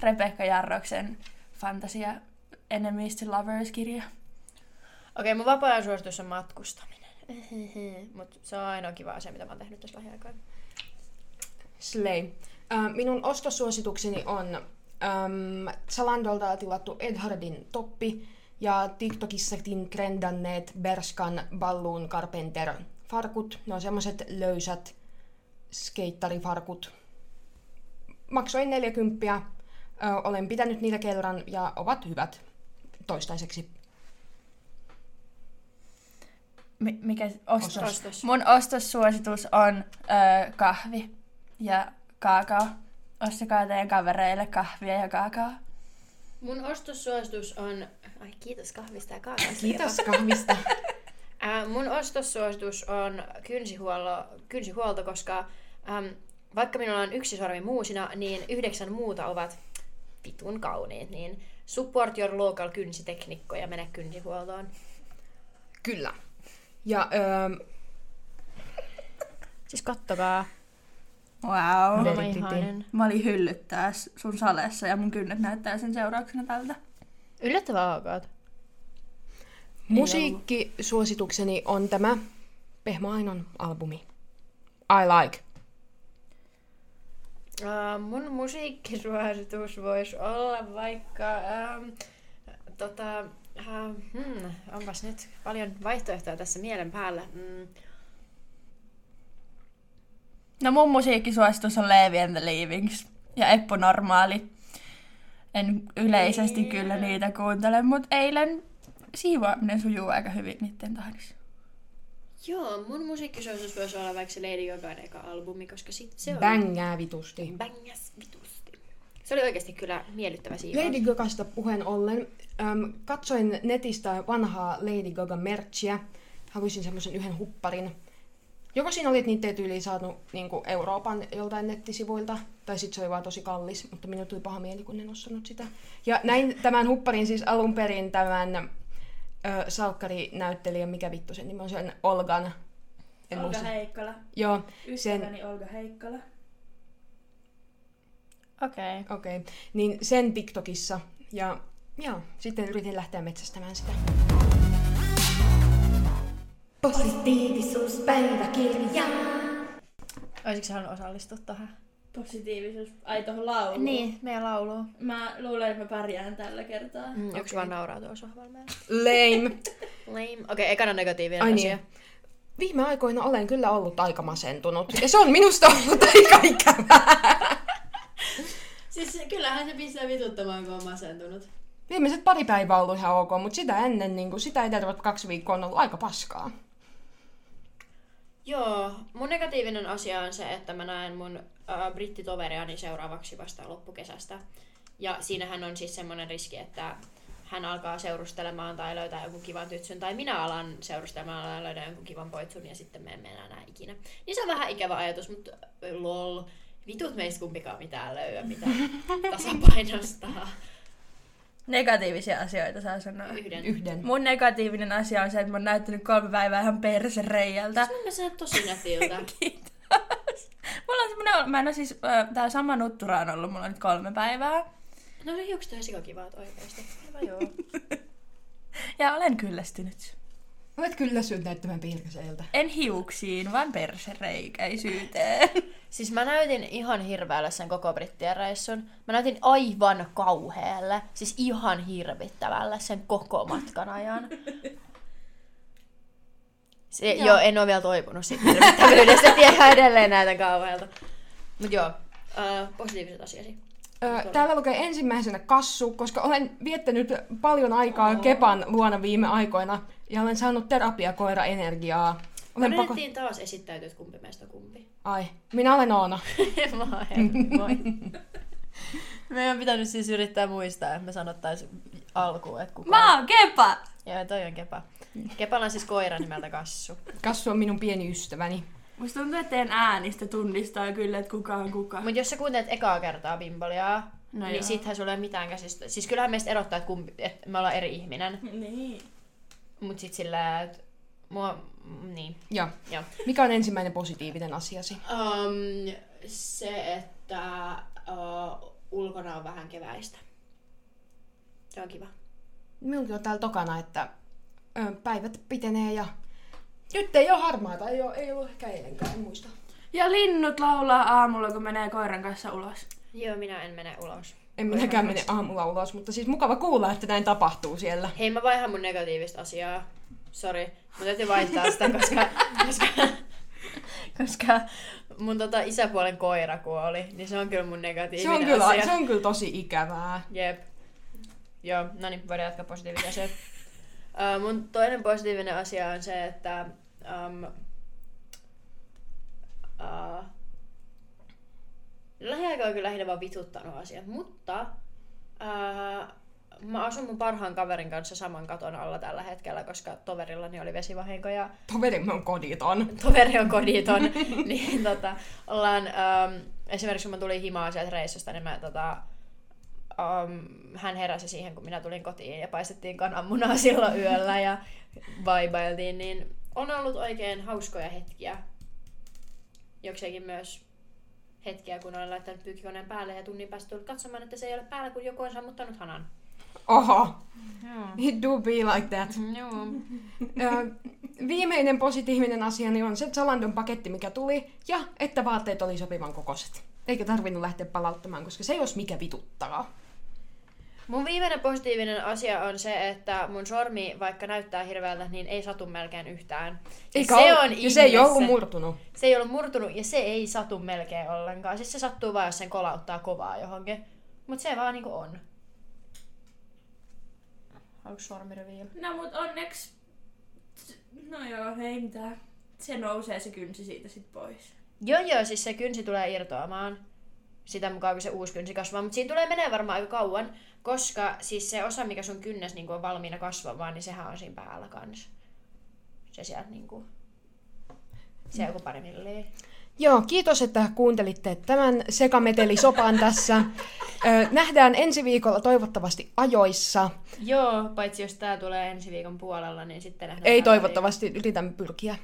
Rebekka Jarroksen fantasia Enemies to Lovers-kirja. Okei, mun vapaa-ajan suositus on matkustaminen. Mut se on ainoa kiva asia, mitä mä oon tehnyt tässä lähiaikoina. Slay. Ö, minun ostosuositukseni on äm, Zalandolta tilattu Edhardin toppi ja TikTokissakin trendanneet Berskan Balloon Carpenter farkut. Ne on semmoset löysät skeittarifarkut. Maksoin 40. Ö, olen pitänyt niitä kerran ja ovat hyvät toistaiseksi. Mi- mikä ostos? Ostos. Mun ostossuositus on ö, kahvi ja kaakao. Ostakaa teidän kavereille kahvia ja kaakao. Mun ostossuositus on... Ai kiitos kahvista ja kaakaosta. Kiitos kahvista. Ää, mun ostossuositus on kynsihuolto, kynsihuolto koska äm, vaikka minulla on yksi sormi muusina, niin yhdeksän muuta ovat vitun kauniit. Niin support your local kynsiteknikko ja mene kynsihuoltoon. Kyllä. Ja öö, Siis kattokaa. Wow. Mä olin hyllyttää sun salessa ja mun kynnet näyttää sen seurauksena tältä. Yllättävän ok. musiikkisuositukseni on tämä Pehmo Ainon albumi. I like. Uh, mun musiikkisuositus voisi olla vaikka... Um, tota, uh, hmm, onpas nyt paljon vaihtoehtoja tässä mielen päällä. Mm. No mun musiikkisuositus on Levi and the Leavings ja Eppu Normaali. En yleisesti kyllä niitä kuuntele, mutta eilen siivoaminen sujuu aika hyvin niiden tahdissa. Joo, mun musiikkisuositus voisi olla vaikka se Lady Gagan eka albumi, koska sit se on Bängää vitusti. bängas vitusti. Se oli oikeasti kyllä miellyttävä siivous. Lady Gagasta puheen ollen, äm, katsoin netistä vanhaa Lady Gaga merchia. Haluaisin semmoisen yhden hupparin. Joko siinä oli, että niitä ei tyyliin saanut niin Euroopan joltain nettisivuilta, tai sitten se oli vaan tosi kallis, mutta minun tuli paha mieli, kun en ostanut sitä. Ja näin tämän hupparin siis alun perin tämän ö, salkkarinäyttelijän, mikä vittu sen nimi on, sen Olgan. En Olga muista. Heikkala. Joo, sen, Ystäväni Olga Heikkala. Okei. Okay. Okei. Okay. Niin sen TikTokissa. Ja joo, sitten yritin lähteä metsästämään sitä. Positiivisuuspäiväkirja. Olisitko sä halunnut osallistua tähän? Positiivisuus. Ai tohon lauluun. Niin, meidän lauluun. Mä luulen, että mä pärjään tällä kertaa. Mm, Onko Okei. vaan nauraa tuolla sohvalla meillä? Lame. Lame. Okei, okay, ekana negatiivinen Ai asia. niin. Viime aikoina olen kyllä ollut aika masentunut. Ja se on minusta ollut aika ikävää. Siis kyllähän se pistää vituttamaan, kun on masentunut. Viimeiset pari päivää on ollut ihan ok, mutta sitä ennen, niin kuin, sitä edeltävät kaksi viikkoa on ollut aika paskaa. Joo, mun negatiivinen asia on se, että mä näen mun äh, brittitoveriani seuraavaksi vasta loppukesästä. Ja siinähän on siis semmoinen riski, että hän alkaa seurustelemaan tai löytää jonkun kivan tytsyn, tai minä alan seurustelemaan ja löydän jonkun kivan poitsun, ja sitten me emme enää näe ikinä. Niin se on vähän ikävä ajatus, mutta lol, vitut meistä kumpikaan mitään löyä, mitä tasapainostaa. Negatiivisia asioita saa sanoa. Yhden. Yhden. Mun negatiivinen asia on se, että mä oon näyttänyt kolme päivää ihan persereijältä. Mä sanon tosi nätiltä. Kiitos. Mulla on semmonen, mä en oo siis, äh, tää sama nuttura on ollut mulla nyt kolme päivää. No se hiukset on ihan sikakivaat oikeesti. Hyvä joo. Ja olen kyllästynyt. Olet kyllä syöt näyttämään piirkäseiltä. En hiuksiin, vaan persereikäisyyteen. Siis mä näytin ihan hirveälle sen koko brittien reissun. Mä näytin aivan kauhealle, siis ihan hirvittävälle sen koko matkan ajan. Se, joo. joo, en ole vielä toipunut siitä hirvittävyydestä, tiedä edelleen näytän kauhealta. Mut joo, äh, positiiviset asiasi. Ö, täällä lukee ensimmäisenä kassu, koska olen viettänyt paljon aikaa Kepan luona viime aikoina ja olen saanut terapiakoira-energiaa. Olen pako... Taas esittäytyä, että kumpi meistä on kumpi. Ai, minä olen Oona. Moi. Moi. Meidän on pitänyt siis yrittää muistaa, että me sanottais alkuun, että kuka Mä oon Kepa! Joo, toi on Kepa. Kepalla on siis koira nimeltä Kassu. Kassu on minun pieni ystäväni. Musta tuntuu, että teidän äänistä tunnistaa kyllä, että kuka on kuka. Mutta jos sä kuuntelet ekaa kertaa Bimboliaa, No niin joo. sittenhän sulla ei ole mitään käsistä. Siis kyllähän meistä erottaa, että, kumpi, että me ollaan eri ihminen. Niin. Mut sit sillä, että mua, niin, Ja joo. mikä on ensimmäinen positiivinen asiasi? Um, se, että uh, ulkona on vähän keväistä. Se on kiva. Minunkin on täällä tokana, että ö, päivät pitenee ja nyt ei ole harmaata, ei, ole, ei ollut ehkä eilenkään, en muista. Ja linnut laulaa aamulla, kun menee koiran kanssa ulos. Joo, minä en mene ulos. En minäkään mene aamulla ulos, mutta siis mukava kuulla, että näin tapahtuu siellä. Hei, mä vaihan mun negatiivista asiaa. Sori, mun täytyy vaihtaa sitä, koska, koska, koska mun tota isäpuolen koira kuoli, niin se on kyllä mun Se negatiivinen on, kyllä, asia. se on kyllä tosi ikävää. Jep. Joo, no niin, voidaan jatkaa positiivisia asioita. Uh, mun toinen positiivinen asia on se, että um, uh, lähiaikoina on kyllä lähinnä vaan vituttanut asiat, mutta uh, mä asun mun parhaan kaverin kanssa saman katon alla tällä hetkellä, koska toverillani oli vesivahinko ja Toverimme on koditon. toveri on koditon, niin tota, ollaan, um, esimerkiksi kun mä tulin himaan sieltä reissusta, niin mä tota, um, hän heräsi siihen, kun minä tulin kotiin ja paistettiin kananmunaa silloin yöllä ja vaibailtiin, niin on ollut oikein hauskoja hetkiä. Jokseenkin myös hetkiä, kun olen laittanut pyykkikoneen päälle ja tunnin päästä tullut katsomaan, että se ei ole päällä, kun joku on sammuttanut hanan. Oho, it do be like that. Joo. Ö, viimeinen positiivinen asiani on se Zalandon paketti, mikä tuli, ja että vaatteet oli sopivan kokoiset. Eikä tarvinnut lähteä palauttamaan, koska se jos mikä vituttaa. Mun viimeinen positiivinen asia on se, että mun sormi, vaikka näyttää hirveältä, niin ei satu melkein yhtään. Eikä se on ja se ei ollut murtunut. Se ei ollut murtunut ja se ei satu melkein ollenkaan. Siis se sattuu vaan, jos sen kolauttaa kovaa johonkin. Mut se vaan niinku on. Haluatko sormi reveal? No mut onneksi... No joo, ei mitään. Se nousee se kynsi siitä sit pois. Joo joo, siis se kynsi tulee irtoamaan sitä mukaan, kun se uusi kynsi kasvaa. Mutta siinä tulee menee varmaan aika kauan, koska siis se osa, mikä sun kynnäs niin on valmiina kasvamaan, niin sehän on siinä päällä kans. Se sieltä niinku... Se on joku pari milliä. Joo, kiitos, että kuuntelitte tämän sekametelisopan tässä. Ö, nähdään ensi viikolla toivottavasti ajoissa. Joo, paitsi jos tää tulee ensi viikon puolella, niin sitten nähdään. Ei toivottavasti, yritän pyrkiä.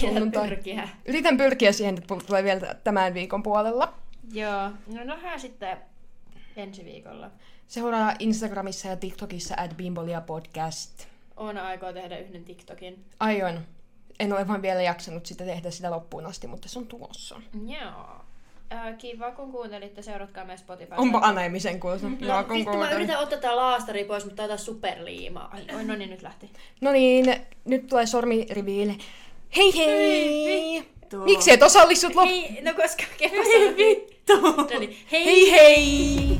sunnuntai. Pyrkiä. Yritän pyrkiä siihen, että tulee vielä tämän viikon puolella. Joo, no nähdään sitten ensi viikolla. Seuraa Instagramissa ja TikTokissa at Bimbolia podcast. On aikoo tehdä yhden TikTokin. Aion. En ole vaan vielä jaksanut sitä tehdä sitä loppuun asti, mutta se on tulossa. Joo. Äh, kiva kun kuuntelitte, seuratkaa meidän Spotify. Onpa aneemisen kuulta. No, kun Vittu, mä yritän ottaa tää laastari pois, mutta superliimaa. Ai, oi, no niin, nyt lähti. No niin, nyt tulee sormiriviille. Hei hei! vittu. Miksi et osallistut loppuun? Hei, no koska sanoi Vittu! No niin, hei Hei hei!